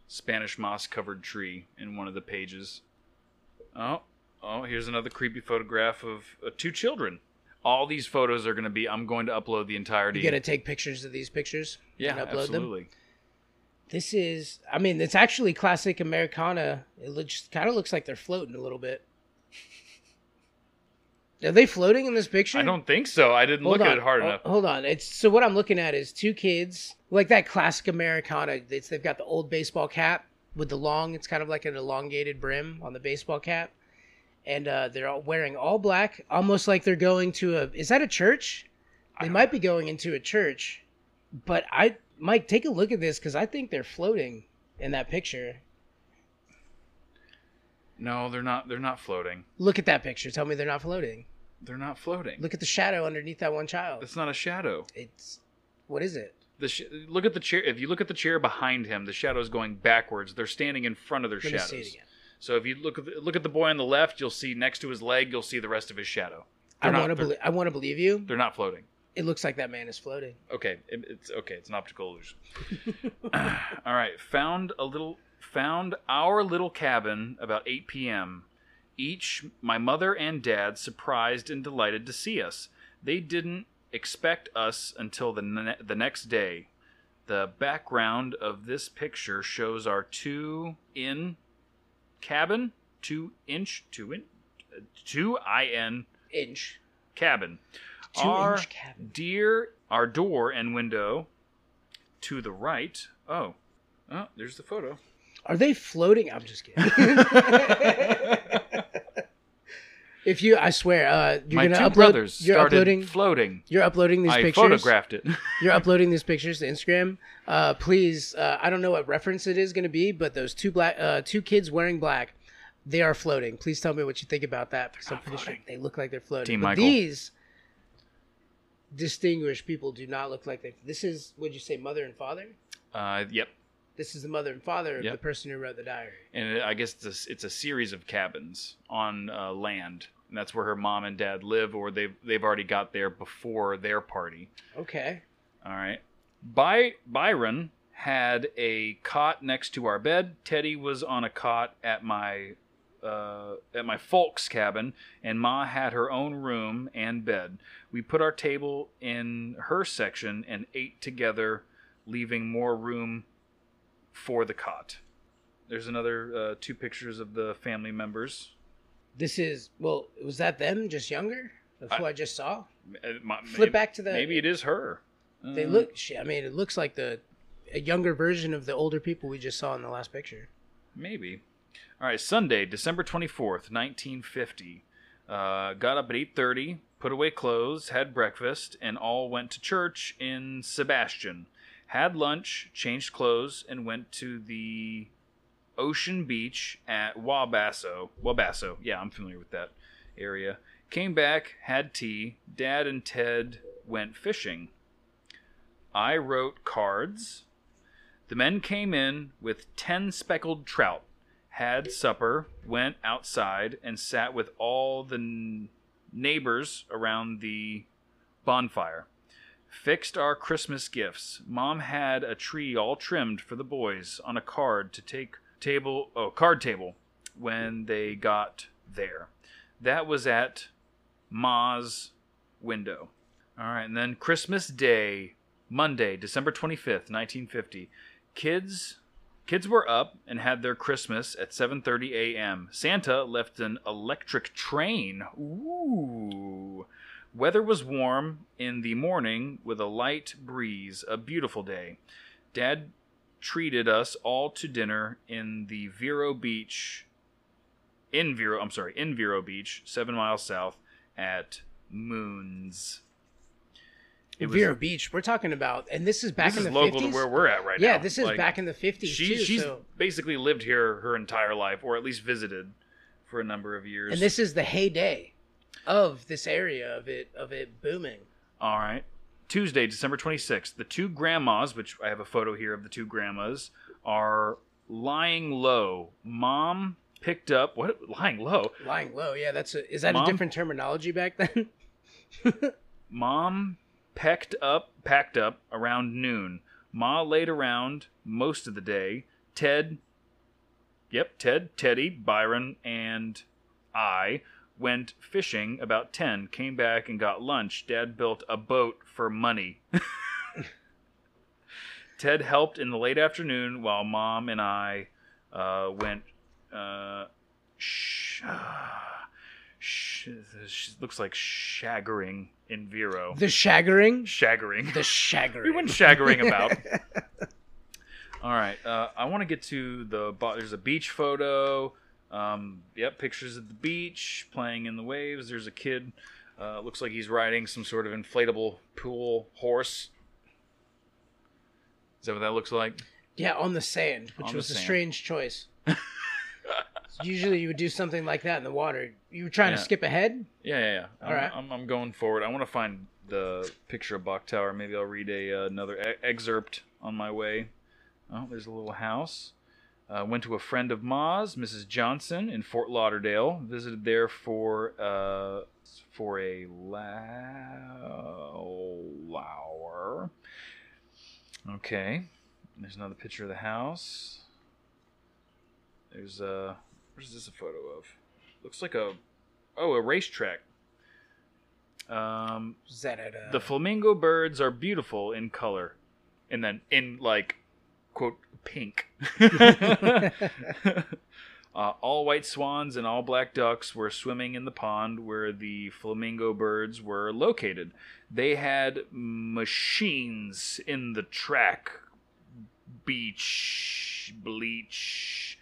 Spanish moss covered tree in one of the pages. Oh, oh, here's another creepy photograph of uh, two children. All these photos are going to be, I'm going to upload the entirety. You're gonna take pictures of these pictures? yeah, and upload them? absolutely. This is, I mean, it's actually classic Americana. It looks kind of looks like they're floating a little bit. [laughs] Are they floating in this picture? I don't think so. I didn't Hold look on. at it hard Oh, enough. Hold on. It's so what I'm looking at is two kids like that classic Americana. It's, they've got the old baseball cap with the long. It's kind of like an elongated brim on the baseball cap, and uh, they're all wearing all black, almost like they're going to a. Is that a church? They might be going into a church, but I Mike take a look at this because I think they're floating in that picture. No, they're not. They're not floating. Look at that picture. Tell me they're not floating. They're not floating. Look at the shadow underneath that one child. It's not a shadow. It's what is it? The sh- look at the chair. If you look at the chair behind him, the shadow is going backwards. They're standing in front of their Let shadows. me see it again. So if you look at the, look at the boy on the left, you'll see next to his leg, you'll see the rest of his shadow. I They're not- want to believe. I want to believe you. They're not floating. It looks like that man is floating. Okay, it- it's okay. It's an optical illusion. [laughs] [sighs] All right, found a little found our little cabin about 8 p.m. Each my mother and dad surprised and delighted to see us. They didn't expect us until the ne- the next day. The background of this picture shows our two in cabin, two inch, two in, two in Inch. cabin. Two our inch cabin. dear our door and window to the right. Oh, oh, there's the photo. Are they floating? I'm just kidding. [laughs] if you, I swear, uh, you're My gonna two upload. brothers you're started uploading. floating. You're uploading these I pictures. photographed it. [laughs] You're uploading these pictures to Instagram. Uh, please, uh, I don't know what reference it is going to be, but those two black, uh, two kids wearing black, they are floating. Please tell me what you think about that because I'm pretty floating. sure they look like they're floating. Team but Michael. these distinguished people do not look like they. This is, would you say, mother and father? uh, yep. This is the mother and father of Yep. the person who wrote the diary. and I guess it's a, it's a series of cabins on uh, land, and that's where her mom and dad live, or they've they've already got there before their party. Okay. All right. By Byron had a cot next to our bed. Teddy was on a cot at my uh, at my folks' cabin, and Ma had her own room and bed. We put our table in her section and ate together, leaving more room for the cot. There's another uh, two pictures of the family members. This is well. Was that them just younger? Of who I, just saw. Uh, my- Flip maybe- back to the. Maybe it is her. They Uh, look. I mean, it looks like the a younger version of the older people we just saw in the last picture. Maybe. All right, Sunday, December 24th, 1950. Uh, got up at 8:30, put away clothes, had breakfast, and all went to church in Sebastian. Had lunch, changed clothes, and went to the Ocean Beach at Wabasso. Wabasso, yeah, I'm familiar with that area. Came back, had tea. Dad and Ted went fishing. I wrote cards. The men came in with ten speckled trout, had supper, went outside, and sat with all the n- neighbors around the bonfire. Fixed our Christmas gifts. Mom had a tree all trimmed for the boys on a card to take table oh card table when they got there. That was at Ma's window. All right, and then Christmas Day, Monday, December 25th, 1950. Kids kids were up and had their Christmas at 7:30 a.m. Santa left an electric train. Ooh. Weather was warm in the morning with a light breeze, a beautiful day. Dad treated us all to dinner in the Vero Beach in Vero, I'm sorry, in Vero Beach, 7 miles south at Moons. Was- Vero Beach. We're talking about, and this is back this in is the local 50s. to where we're at right now. yeah, this is Like, back in the fifties she, too. she's so, basically lived here her entire life, or at least visited for a number of years. and this is the heyday of this area of it of it booming. All right. Tuesday, December 26th. The two grandmas, which I have a photo here of the two grandmas, are lying low. Mom picked up what lying low. Lying low, yeah. That's a, is that Mom? a different terminology back then? [laughs] Mom pecked up, packed up around noon. Ma laid around most of the day. Ted, yep, Ted, Teddy, Byron, and I went fishing about 10, came back and got lunch. Dad built a boat for money. [laughs] Ted helped in the late afternoon while Mom and I uh, went. Uh, sh- [sighs] sh- sh- looks like shaggering in Vero. the shaggering, shaggering. the shaggering. we went shaggering about. [laughs] All right. Uh, I want to get to the. bo- There's a beach photo. Um, yep, pictures of the beach playing in the waves. There's a kid. Uh, looks like he's riding some sort of inflatable pool horse. Is that what that looks like? Yeah, on the sand, which On the was a sand. strange choice. [laughs] Usually, you would do something like that in the water. You were trying Yeah. to skip ahead. Yeah, yeah, yeah. I'm, All right. I'm, I'm going forward. I want to find the picture of Bok Tower. Maybe I'll read a uh, another e- excerpt on my way. Oh, there's a little house. Uh, went to a friend of Ma's, Mrs. Johnson, in Fort Lauderdale. Visited there for uh, for a hour. Okay. There's another picture of the house. There's a. Where's this a photo of? Looks like a. Oh, a racetrack. Um, Was that at uh, the flamingo birds are beautiful in color, and then in like, quote pink. [laughs] uh, all white swans and all black ducks were swimming in the pond where the flamingo birds were located. They had machines in the track, beach, bleach,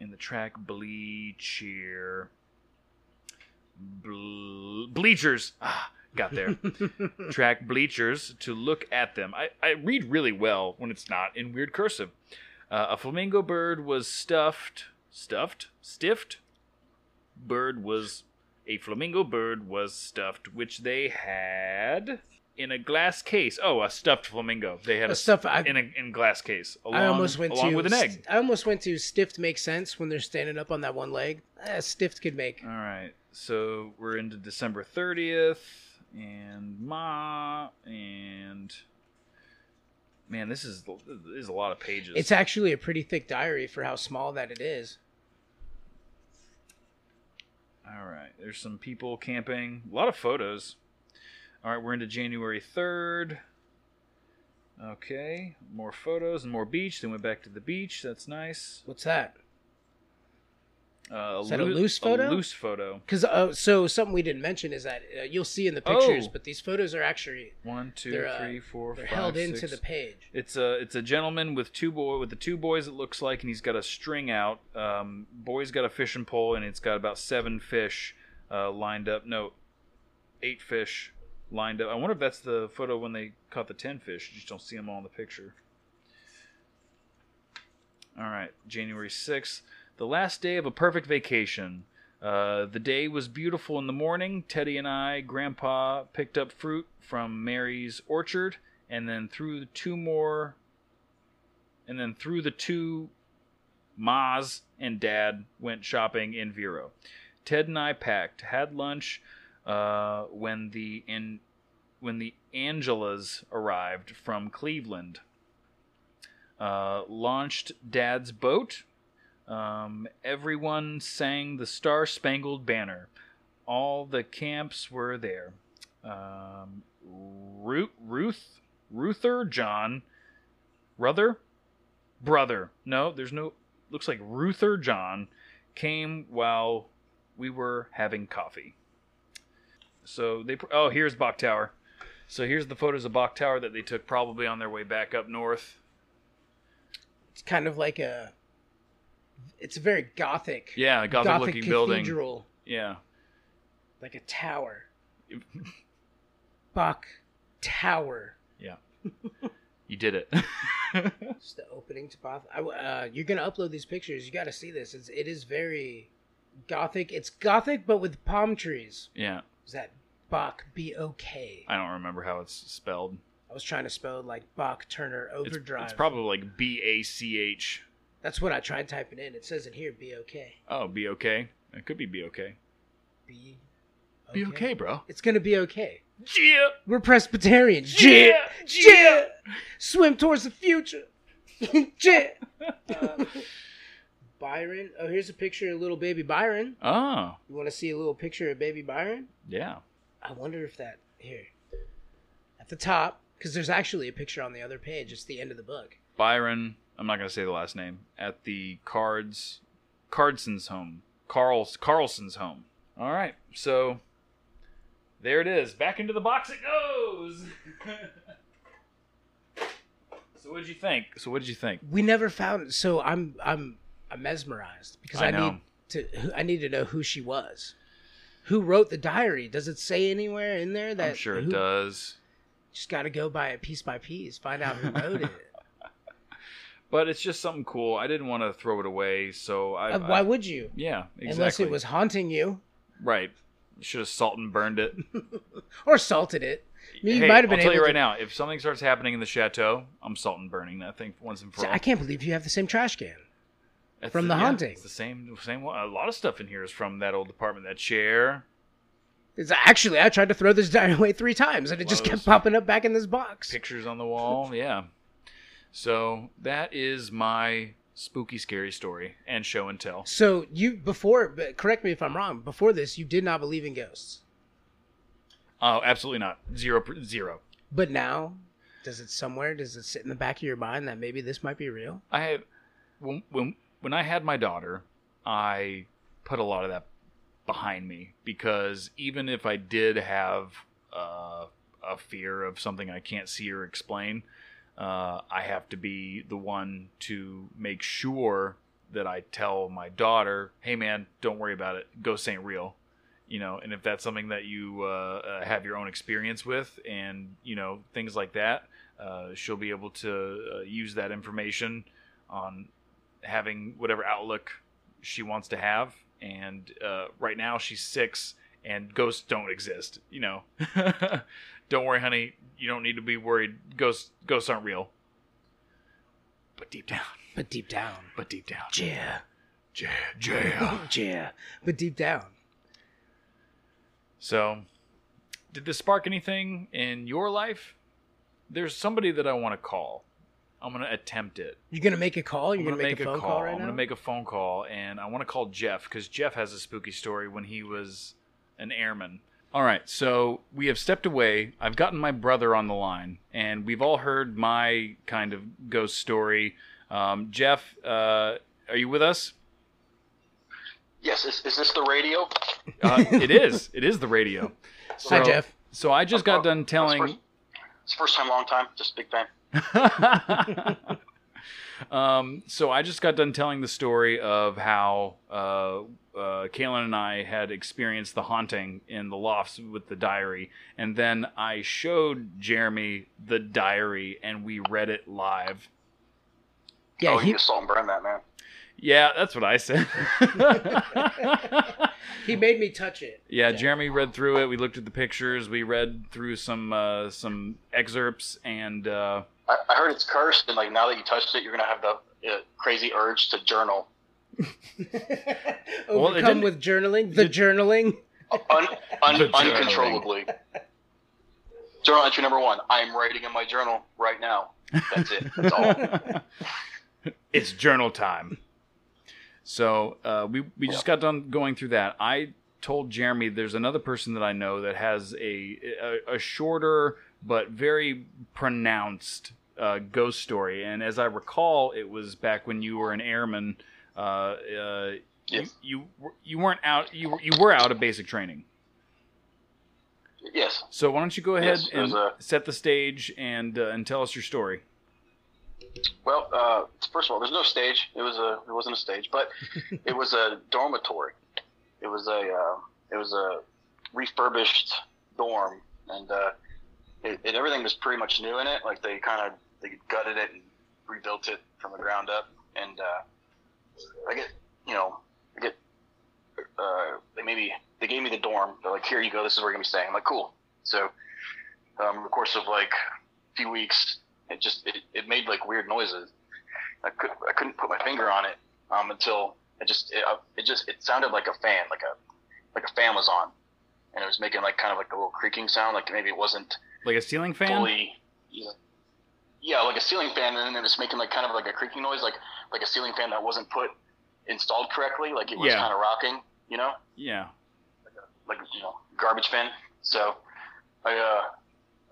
in the track bleach here. Ble- bleachers. Ah, got there. [laughs] track bleachers to look at them. I, I read really well when it's not in weird cursive. Uh, a flamingo bird was stuffed, stuffed, stiffed. Bird was a flamingo bird was stuffed, which they had in a glass case. Oh, a stuffed flamingo. They had a, A stuff I, in a in glass case. Along, I almost went along to with an egg. I almost went to stiffed makes sense when they're standing up on that one leg. Eh, stiffed could make. All right, so we're into December thirtieth, and Ma, and man, this is this is a lot of pages. It's actually a pretty thick diary for how small that it is. All right, there's some people camping. A lot of photos. All right, we're into January 3rd. Okay, more photos and more beach. Then went back to the beach. That's nice. What's that? Uh, Is that a loose photo? A loose photo. Because uh, so something we didn't mention is that uh, you'll see in the pictures, Oh. but these photos are actually One, two, uh, four, they're five, held into the page. It's a it's a gentleman with two boy with the two boys. It looks like, and he's got a string out. Um, boy's got a fishing pole, and it's got about seven fish uh, lined up. No, eight fish lined up. I wonder if that's the photo when they caught the ten fish. You just don't see them all in the picture. All right, January sixth, the last day of a perfect vacation. Uh, the day was beautiful in the morning. Teddy and I, Grandpa, picked up fruit from Mary's orchard, and then through the two more, and then through the two, Maz and Dad went shopping in Vero. Ted and I packed, had lunch uh, when the in, when the Angelas arrived from Cleveland. Uh, launched Dad's boat. Um, everyone sang the Star Spangled Banner. All the camps were there. Um, Ruth, Ruth, Ruther, John, brother, brother. No, there's no. Looks like Ruther John came while we were having coffee. So they. Oh, here's Bok Tower. So here's the photos of Bok Tower that they took probably on their way back up north. It's kind of like a. It's a very gothic. Yeah, a gothic, looking building. cathedral, Yeah. like a tower. [laughs] Bok Tower. Yeah. you did it. [laughs] It's the opening to Bath. I, uh, you're gonna upload these pictures. You got to see this. It's it is very gothic. It's gothic, but with palm trees. yeah. Is that Bach B O K? I don't remember how it's spelled. I was trying to spell it like Bach Turner It's, Overdrive. it's probably like B A C H. That's what I tried typing in. It says it here B O K. Oh, be okay. It could be be okay. B. Be okay, bro. It's gonna be okay. Yeah. We're Presbyterians. Yeah. Yeah. Swim towards the future. [laughs] yeah. [laughs] Byron. Oh, here's a picture of little baby Byron. Oh, You want to see a little picture of baby Byron? yeah. I wonder if that here at the top because there's actually a picture on the other page. It's the end of the book. Byron. I'm not gonna say the last name. At the Cards, Cardson's home. Carl's Carlson's home. All right. So there it is. Back into the box it goes. [laughs] so what did you think? So what did you think? We never found. It. So I'm I'm I'm mesmerized because I I, need to I need to know who she was. Who wrote the diary? Does it say anywhere in there that I'm sure it who- does. Just got to go by it piece by piece. Find out who wrote [laughs] it. But it's just something cool. I didn't want to throw it away, so I. Uh, why I- would you? yeah, exactly. Unless it was haunting you right. Should have salt and burned it. [laughs] or salted it. I mean, you hey, might have been I'll tell you right to- now. If something starts happening in the chateau, I'm salt and burning that thing once and for See, all. I can't believe you have the same trash can. That's from the yeah, haunting. It's the same, same one. A lot of stuff in here is from that old apartment. That chair. It's actually I tried to throw this [laughs] away three times and it just kept popping up back in this box. pictures on the wall. Yeah. So that is my spooky, scary story and show and tell. So you before, correct me if I'm wrong. Before this, you did not believe in ghosts, Oh, absolutely not. Zero, zero. but now, does it somewhere? Does it sit in the back of your mind that maybe this might be real? I have when when when I had my daughter, I put a lot of that behind me because even if I did have uh, a fear of something I can't see or explain, uh, I have to be the one to make sure that I tell my daughter, "Hey, man, don't worry about it. Ghosts ain't real." You know, and if that's something that you uh, uh, have your own experience with, and you know things like that, uh, she'll be able to uh, use that information on having whatever outlook she wants to have. And uh, right now she's six, and ghosts don't exist. You know, [laughs] don't worry, honey. You don't need to be worried. Ghosts ghosts aren't real. But deep down, But deep down, but deep down, yeah, yeah, yeah. yeah. But deep down, So, did this spark anything in your life? There's somebody that I want to call. I'm gonna attempt it. you're gonna make a call. You're I'm gonna, make, a phone call, right I'm now. gonna make a phone call, and I want to call Jeff because Jeff has a spooky story when he was an airman. All right, so we have stepped away. I've gotten my brother on the line, and we've all heard my kind of ghost story. Um, Jeff, uh, are you with us? Yes, is, is this the radio? Uh, it is. It is the radio. [laughs] Hi, So- Jeff. So I just got done telling. First, it's first time, long time. Just big fan. [laughs] um, so I just got done telling the story of how uh, uh, Kaylin and I had experienced the haunting in the lofts with the diary, and then I showed Jeremy the diary, and we read it live. Yeah, oh, he you can salt and burn that, man. Yeah, that's what I said. [laughs] [laughs] he made me touch it. yeah, Jeremy read through it. We looked at the pictures. We read through some uh, some excerpts, and uh, I, I heard it's cursed, and like now that you touched it, you're gonna have the uh, crazy urge to journal. [laughs] Well, it Overcome didn't- with journaling. The journaling. Un, un, [laughs] The journaling. uncontrollably. Journal entry number one. I'm writing in my journal right now. That's it. That's all. [laughs] it's journal time. So uh, we we just got done going through that. I told Jeremy there's another person that I know that has a a, a shorter but very pronounced uh, ghost story, and as I recall, it was back when you were an airman. Uh, uh, Yes. you, you you weren't out. You were- you were out of basic training. Yes. So why don't you go ahead Yes, and a- set the stage and uh, and tell us your story. Well, uh, first of all, there's no stage. It was a. It wasn't a stage, but [laughs] it was a dormitory. It was a. Uh, it was a refurbished dorm, and uh, it, it, everything was pretty much new in it. Like they kind of they gutted it and rebuilt it from the ground up. And uh, I get, you know, I get. Uh, they maybe they gave me the dorm. They're like, here you go. This is where you're gonna be staying. I'm like, cool. So, um, the course of like a few weeks, it just it, it made like weird noises. I could I couldn't put my finger on it um, until it just it, uh, it just it sounded like a fan, like a like a fan was on, and it was making like kind of like a little creaking sound, like maybe it wasn't Like a ceiling fan. fully. Yeah, yeah, like a ceiling fan, and then it's making like kind of like a creaking noise, like like a ceiling fan that wasn't put installed correctly, like it was Yeah. kind of rocking, you know Yeah. like you know garbage bin. So I uh,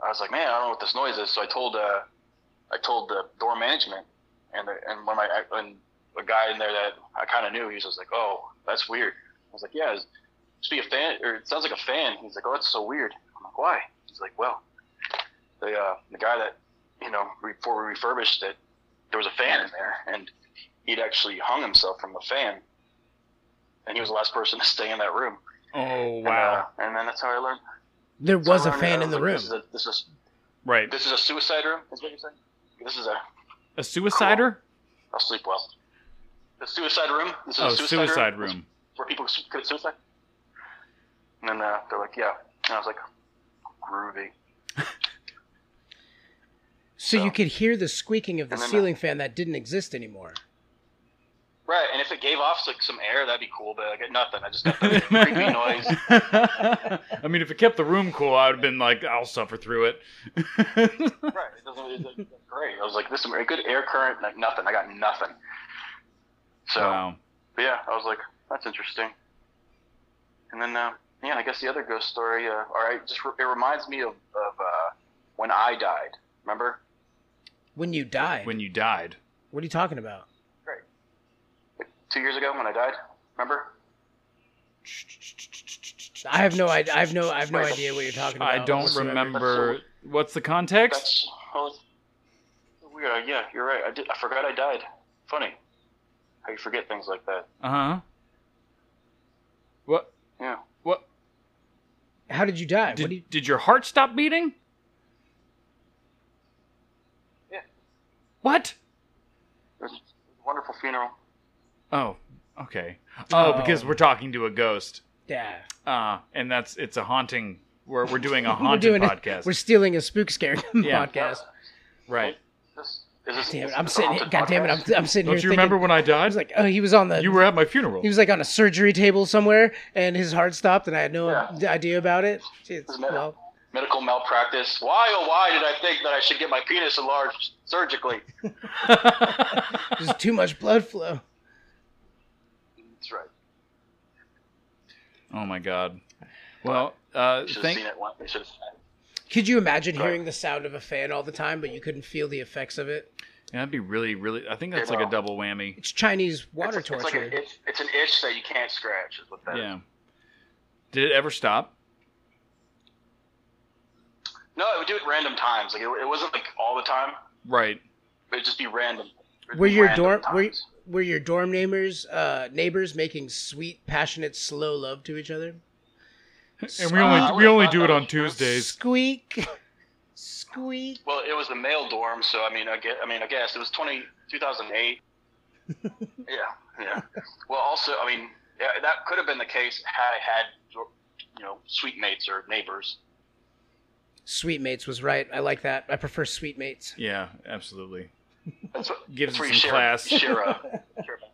I was like, man, I don't know what this noise is. So I told uh, I told the door management, and the, and when I when a guy in there that I kind of knew, he was just like, oh, that's weird. I was like, yeah, it's must be a fan, or it sounds like a fan. He's like, oh, that's so weird. I'm like, why? He's like, well, the uh, the guy that you know before we refurbished it, there was a fan in there, and he'd actually hung himself from the fan, and he was the last person [laughs] to stay in that room. Oh And, wow. uh, and then that's how I learned. There was I a learned fan in the I room. This is a, this is Right. this is a suicide room. Is what you're saying? This is a. A suicider? I'll sleep well. The suicide room. This is Oh, a suicide, suicide room. room. where people commit suicide. And then uh, they're like, yeah. And I was like, groovy. [laughs] So So- you could hear the squeaking of the ceiling fan that didn't exist anymore. Right. And if it gave off like some air, that'd be cool. But I get nothing. I just [laughs] got the creepy noise. [laughs] I mean, if it kept the room cool, I would have been like, I'll suffer through it. [laughs] Right. It doesn't. It's, it's great. I was like, this is a good air current. Like nothing. I got nothing. So. wow. But yeah, I was like, that's interesting. And then, uh, yeah, I guess the other ghost story, uh, all right, just re- it reminds me of, of uh, when I died. Remember? When you died. When you died. What are you talking about? Like, two years ago when I died. Remember? I have no idea. I have no. I have no idea what you're talking about. I don't whatsoever. remember. What's the context? That's oh, weird. Uh, Yeah, you're right. I did. I forgot I died. Funny how you forget things like that. Uh huh. What? Yeah. What? How did you die? Did, what you? did your heart stop beating? Yeah. What? It was a wonderful funeral. Oh, okay. Oh, Oh. because we're talking to a ghost. Yeah. Uh, and that's it's a haunting We're we're doing a [laughs] We're haunted doing it. podcast. We're stealing a spook scare [laughs] Yeah. podcast. Right. This, is this, Damn it! I'm sitting. Here, God damn it! I'm, podcast? I'm sitting Don't here. you remember thinking, when I I died? was like, oh, he was on the. you were at my funeral. He was like on a surgery table somewhere, and his heart stopped, and I had no Yeah. idea about it. It's, well, medical malpractice. Why, oh, why did I think that I should get my penis enlarged surgically? [laughs] [laughs] there's too much blood flow. That's right. oh my god. Well, uh, They should have thank. seen it. One. They should have. Could you imagine Right. hearing the sound of a fan all the time, but you couldn't feel the effects of it? Yeah, that'd be really, really. I think that's like a double whammy. It's Chinese water it's, it's torture. like a, it's, it's an itch that you can't scratch. Is what that is. Yeah. Did it ever stop? No, it would do it random times. Like it, it wasn't like all the time. Right. It'd just be random. It'd were be your random dorm were, times. were your dorm neighbors uh, neighbors making sweet, passionate, slow love to each other? [laughs] And we only Uh, we only do it on Tuesdays. Squeak, squeak. Well, it was the male dorm, so I mean, I guess, I mean, I guess it was 20, 2008. [laughs] yeah, yeah. Well, also, I mean, yeah, that could have been the case had I had, you know, suite mates or neighbors. Sweet mates was right. I like that. I prefer sweet mates. Yeah, absolutely. That's what Gives that's it some you class. Share, [laughs] share, a, share a-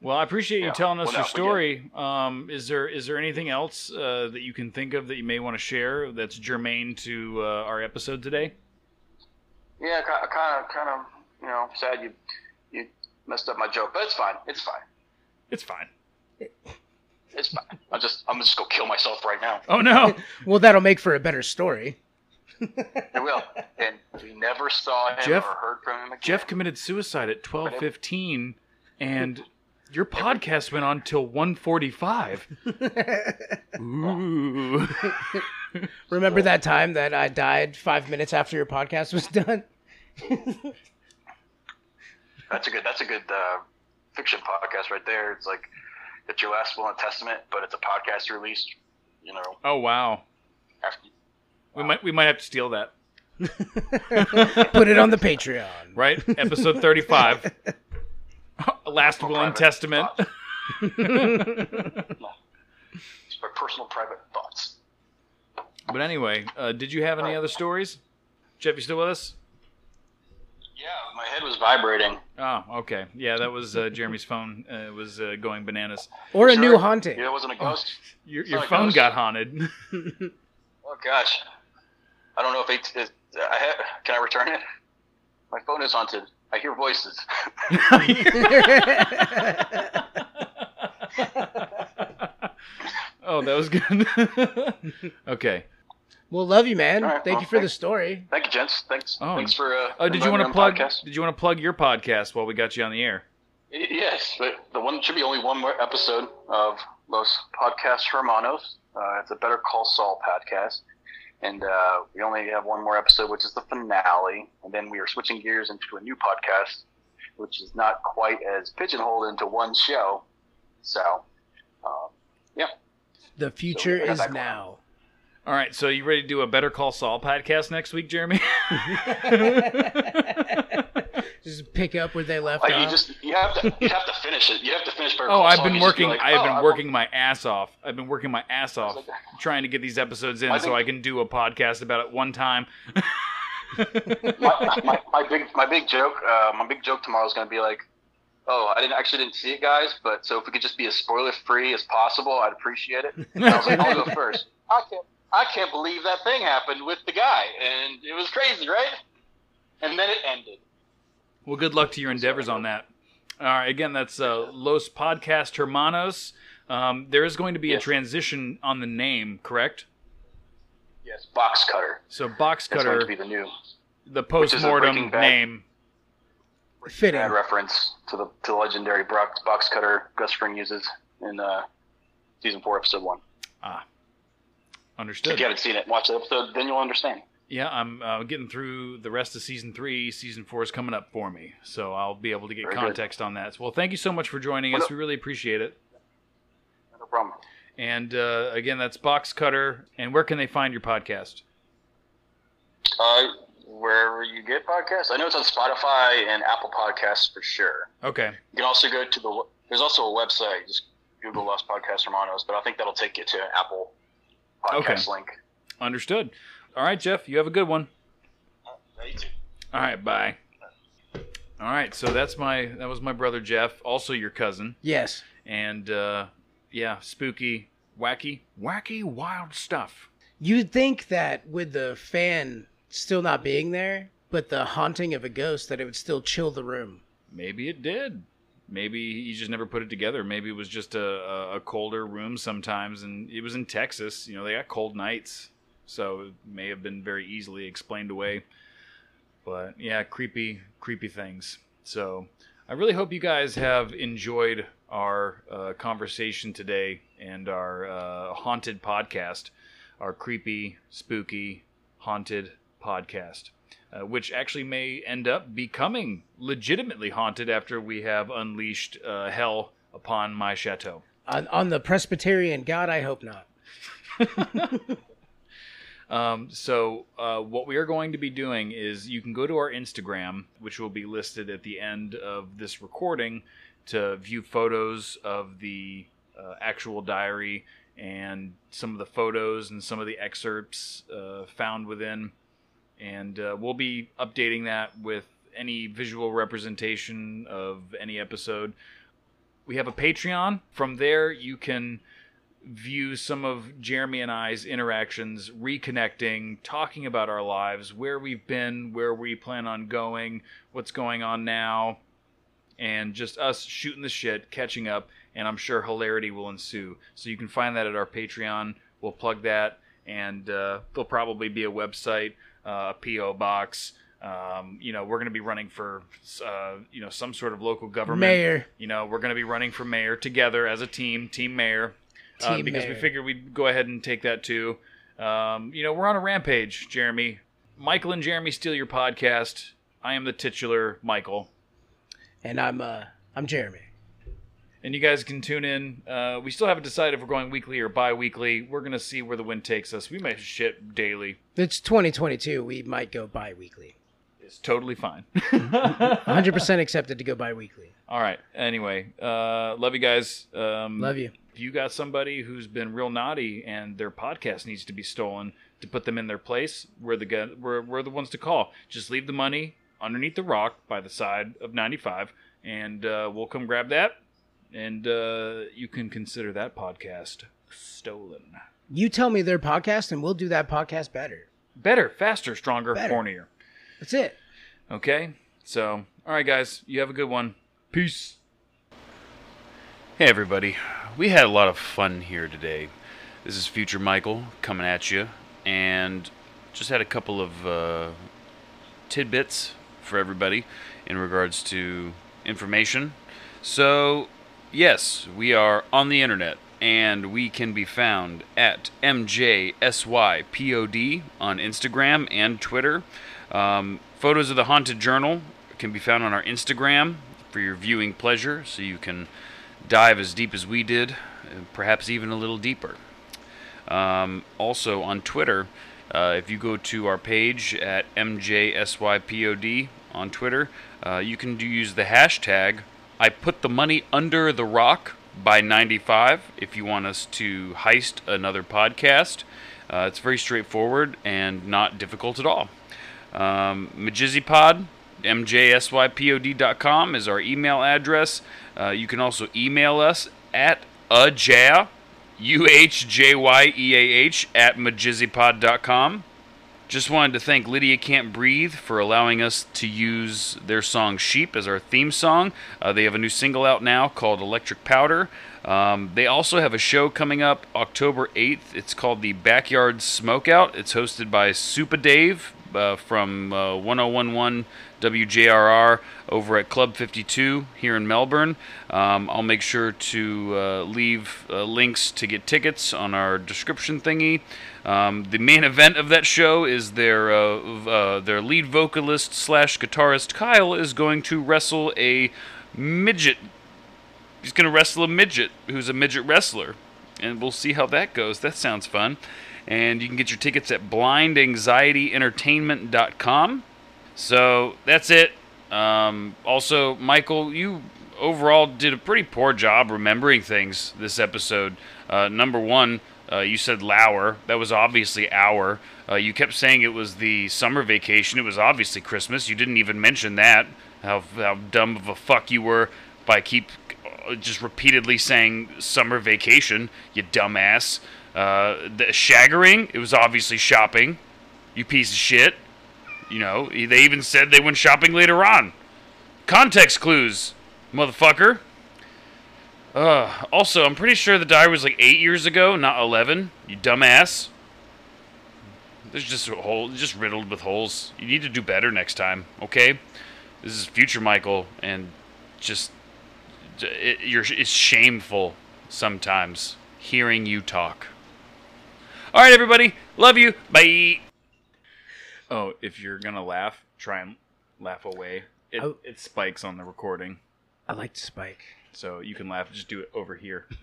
Well, I appreciate you Yeah. telling us Well, your no, we story. Um, is there is there anything else uh, that you can think of that you may want to share that's germane to uh, our episode today? Yeah, kind of, kind of, you know, sad you you messed up my joke, but it's fine. It's fine. It's fine. It's. I'm just I'm just gonna kill myself right now. Oh no! [laughs] Well, that'll make for a better story. I will. And we never saw him Jeff- or heard from him again. Jeff committed suicide at twelve fifteen, and your podcast went on till one forty five. [laughs] Ooh. [laughs] Remember that time that I died five minutes after your podcast was done? That's a good. That's a good uh, fiction podcast right there. It's like it's your last will and testament, but it's a podcast release. You know, oh wow. after We might we might have to steal that. [laughs] Put it on the Patreon. Right? Episode thirty five. [laughs] Last will and testament. [laughs] It's my personal private thoughts. But anyway, uh, did you have any other stories? Jeff, you still with us? Yeah, my head was vibrating. Oh, okay. Yeah, that was uh, Jeremy's phone. Uh, it was uh, going bananas. Or a Sure. new haunting. Yeah, it wasn't a ghost. Your, your phone ghost. got haunted. [laughs] Oh gosh, I don't know if it. it I have, can I return it? My phone is haunted. I hear voices. [laughs] [laughs] oh, that was good. okay. Well, love you, man. All right, Thank well, you for the story. Thank you, gents. Thanks. Oh, Thanks for. Uh, Oh, did you want to plug? podcast. Did you want to plug your podcast while we got you on the air? Yes, but the one should be only one more episode of Los Podcast Hermanos. Uh, it's a Better Call Saul podcast, and uh, we only have one more episode, which is the finale, and then we are switching gears into a new podcast, which is not quite as pigeonholed into one show. So, um, yeah, The future So, is back on. now. All right. So you ready to do a Better Call Saul podcast next week, Jeremy? [laughs] Just pick up where they left like off. you just you have to you have to finish it. You have to finish Better oh, Call I've Saul. been You just be working. like, I have oh, been I working my ass off. I've been working my ass off like- trying to get these episodes in I so think- I can do a podcast about it one time. my, my, my big my big joke uh, my big joke tomorrow is going to be like oh i didn't actually didn't see it guys but so if we could just be as spoiler free as possible i'd appreciate it and i was like i'll go [laughs] first i can't i can't believe that thing happened with the guy and it was crazy right and then it ended Well, good luck to your endeavors on that. All right, again, that's uh, Los Podcast Hermanos. Um, there is going to be a transition on the name, correct? yes box cutter So Box that's going to Cutter, be the new the which is a post-mortem name. Fitting. bad reference to the to the legendary box, box cutter gus fring uses in uh, season four episode one Ah, if you haven't seen it watch the episode then you'll understand Yeah, I'm uh, getting through the rest of season three. Season four is coming up for me, so I'll be able to get Very good. context on that. Well, thank you so much for joining us. Well, We really appreciate it. no problem And uh, again, that's Box Cutter. And where can they find your podcast? Uh, wherever you get podcasts. I know it's on Spotify and Apple Podcasts for sure. Okay. You can also go to the. There's also a website. Just Google Lost Podcast Hermanos, but I think that'll take you to Apple podcast link. Understood. All right, Jeff, you have a good one. Yeah, you too. All right, bye. All right, so that's my that was my brother Jeff, also your cousin, Yes. and uh, yeah, spooky, wacky, wacky, wild stuff. You'd think that with the fan still not being there, but the haunting of a ghost, that it would still chill the room. Maybe it did. Maybe he just never put it together. Maybe it was just a, a, colder room sometimes, and it was in Texas. You know, they got cold nights, so it may have been very easily explained away. But yeah, creepy, creepy things. So I really hope you guys have enjoyed our uh, conversation today and our uh, haunted podcast, our creepy, spooky, haunted podcast uh, which actually may end up becoming legitimately haunted after we have unleashed uh, hell upon my chateau. On, on the Presbyterian God, I hope not. [laughs] Um, so, uh, what we are going to be doing is you can go to our Instagram, which will be listed at the end of this recording, to view photos of the uh, actual diary and some of the photos and some of the excerpts uh, found within. And uh, we'll be updating that with any visual representation of any episode. We have a Patreon. From there, you can view some of Jeremy and I's interactions, reconnecting, talking about our lives, where we've been, where we plan on going, what's going on now, and just us shooting the shit, catching up, and I'm sure hilarity will ensue. So you can find that at our Patreon. We'll plug that, and uh, there'll probably be a website, a PO box. Um, you know, we're going to be running for, uh, you know, some sort of local government. Mayor. You know, we're going to be running for mayor together as a team, team mayor uh, Team because we figured we'd go ahead and take that too. Um, you know, we're on a rampage, Jeremy. Michael and Jeremy steal your podcast. I am the titular Michael, And I'm uh I'm Jeremy. And you guys can tune in. Uh, we still haven't decided if we're going weekly or bi-weekly. We're gonna see where the wind takes us. We might shit daily. It's 2022. We might go bi-weekly. It's totally fine. [laughs] 100% accepted to go bi-weekly. All right. Anyway, uh, love you guys. Um, Love you. if you got somebody who's been real naughty and their podcast needs to be stolen to put them in their place, we're the we're, we're the ones to call. Just leave the money underneath the rock by the side of 95, and uh, we'll come grab that, and uh, you can consider that podcast stolen. You tell me their podcast, and we'll do that podcast better. Better, faster, stronger, Better. hornier. That's it. Okay? So, all right, guys, you have a good one. Peace. Hey, everybody. We had a lot of fun here today. This is Future Michael coming at you, and just had a couple of uh, tidbits for everybody in regards to information. So, yes, we are on the internet, and we can be found at MJSYPOD on Instagram and Twitter. Um, photos of the Haunted Journal can be found on our Instagram for your viewing pleasure, so you can dive as deep as we did, perhaps even a little deeper. Um, also on Twitter, uh, if you go to our page at MJSYPOD on Twitter, uh, you can do, use the hashtag I put the money under the rock by 95 if you want us to heist another podcast. Uh, it's very straightforward and not difficult at all. Um, MajizyPod, mjsypod.com is our email address. Uh, you can also email us at ajah, U-H-J-Y-E-A-H, at majizzypod.com. Just wanted to thank Lydia Can't Breathe for allowing us to use their song Sheep as our theme song. Uh, they have a new single out now called Electric Powder. Um, they also have a show coming up October 8th. It's called the Backyard Smokeout. It's hosted by Supa Dave uh, from uh, 1011 WJRR over at Club 52 here in Melbourne. Um, I'll make sure to uh, leave uh, links to get tickets on our description thingy. Um, the main event of that show is their uh, uh, their lead vocalist slash guitarist Kyle is going to wrestle a midget. He's going to wrestle a midget who's a midget wrestler, and we'll see how that goes. That sounds fun. And you can get your tickets at blindanxietyentertainment.com. So that's it. Um, also, Michael, you overall did a pretty poor job remembering things this episode. Uh, number one, Uh, you said Lauer. That was obviously our. Uh, you kept saying it was the summer vacation. It was obviously Christmas. You didn't even mention that. How, how dumb of a fuck you were by keep uh, just repeatedly saying summer vacation, you dumbass. Uh, the shaggering, it was obviously shopping. You piece of shit. You know, they even said they went shopping later on. Context clues, motherfucker. Uh, also, I'm pretty sure the diary was like eight years ago, not eleven. You dumbass. There's just a hole, just riddled with holes. You need to do better next time, okay? This is future Michael, and just it, you're it's shameful sometimes hearing you talk. All right, everybody, love you. Bye. Oh, if you're gonna laugh, try and laugh away. It, Oh. it spikes on the recording, I like to spike. So you can laugh. Just do it over here. [laughs] [laughs]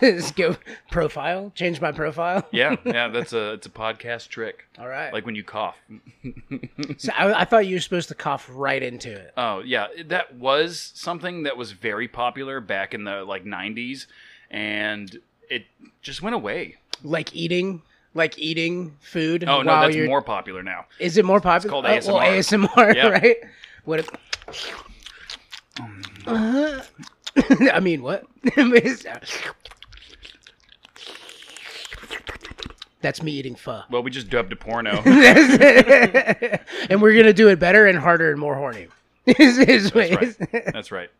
Just go profile. Change my profile. yeah, yeah, that's a it's a podcast trick. All right. Like when you cough. [laughs] so I, I thought you were supposed to cough right into it. Oh yeah, that was something that was very popular back in the like '90s, and it just went away. Like eating, like eating food. Oh no, that's you're, more popular now. Is it more popular? called Oh, well, ASMR. ASMR, Yeah. right? What? If, Uh, [laughs] I mean, what? [laughs] That's me eating pho. Well, we just dubbed a porno. [laughs] and we're gonna do it better and harder and more horny. That's right. That's right.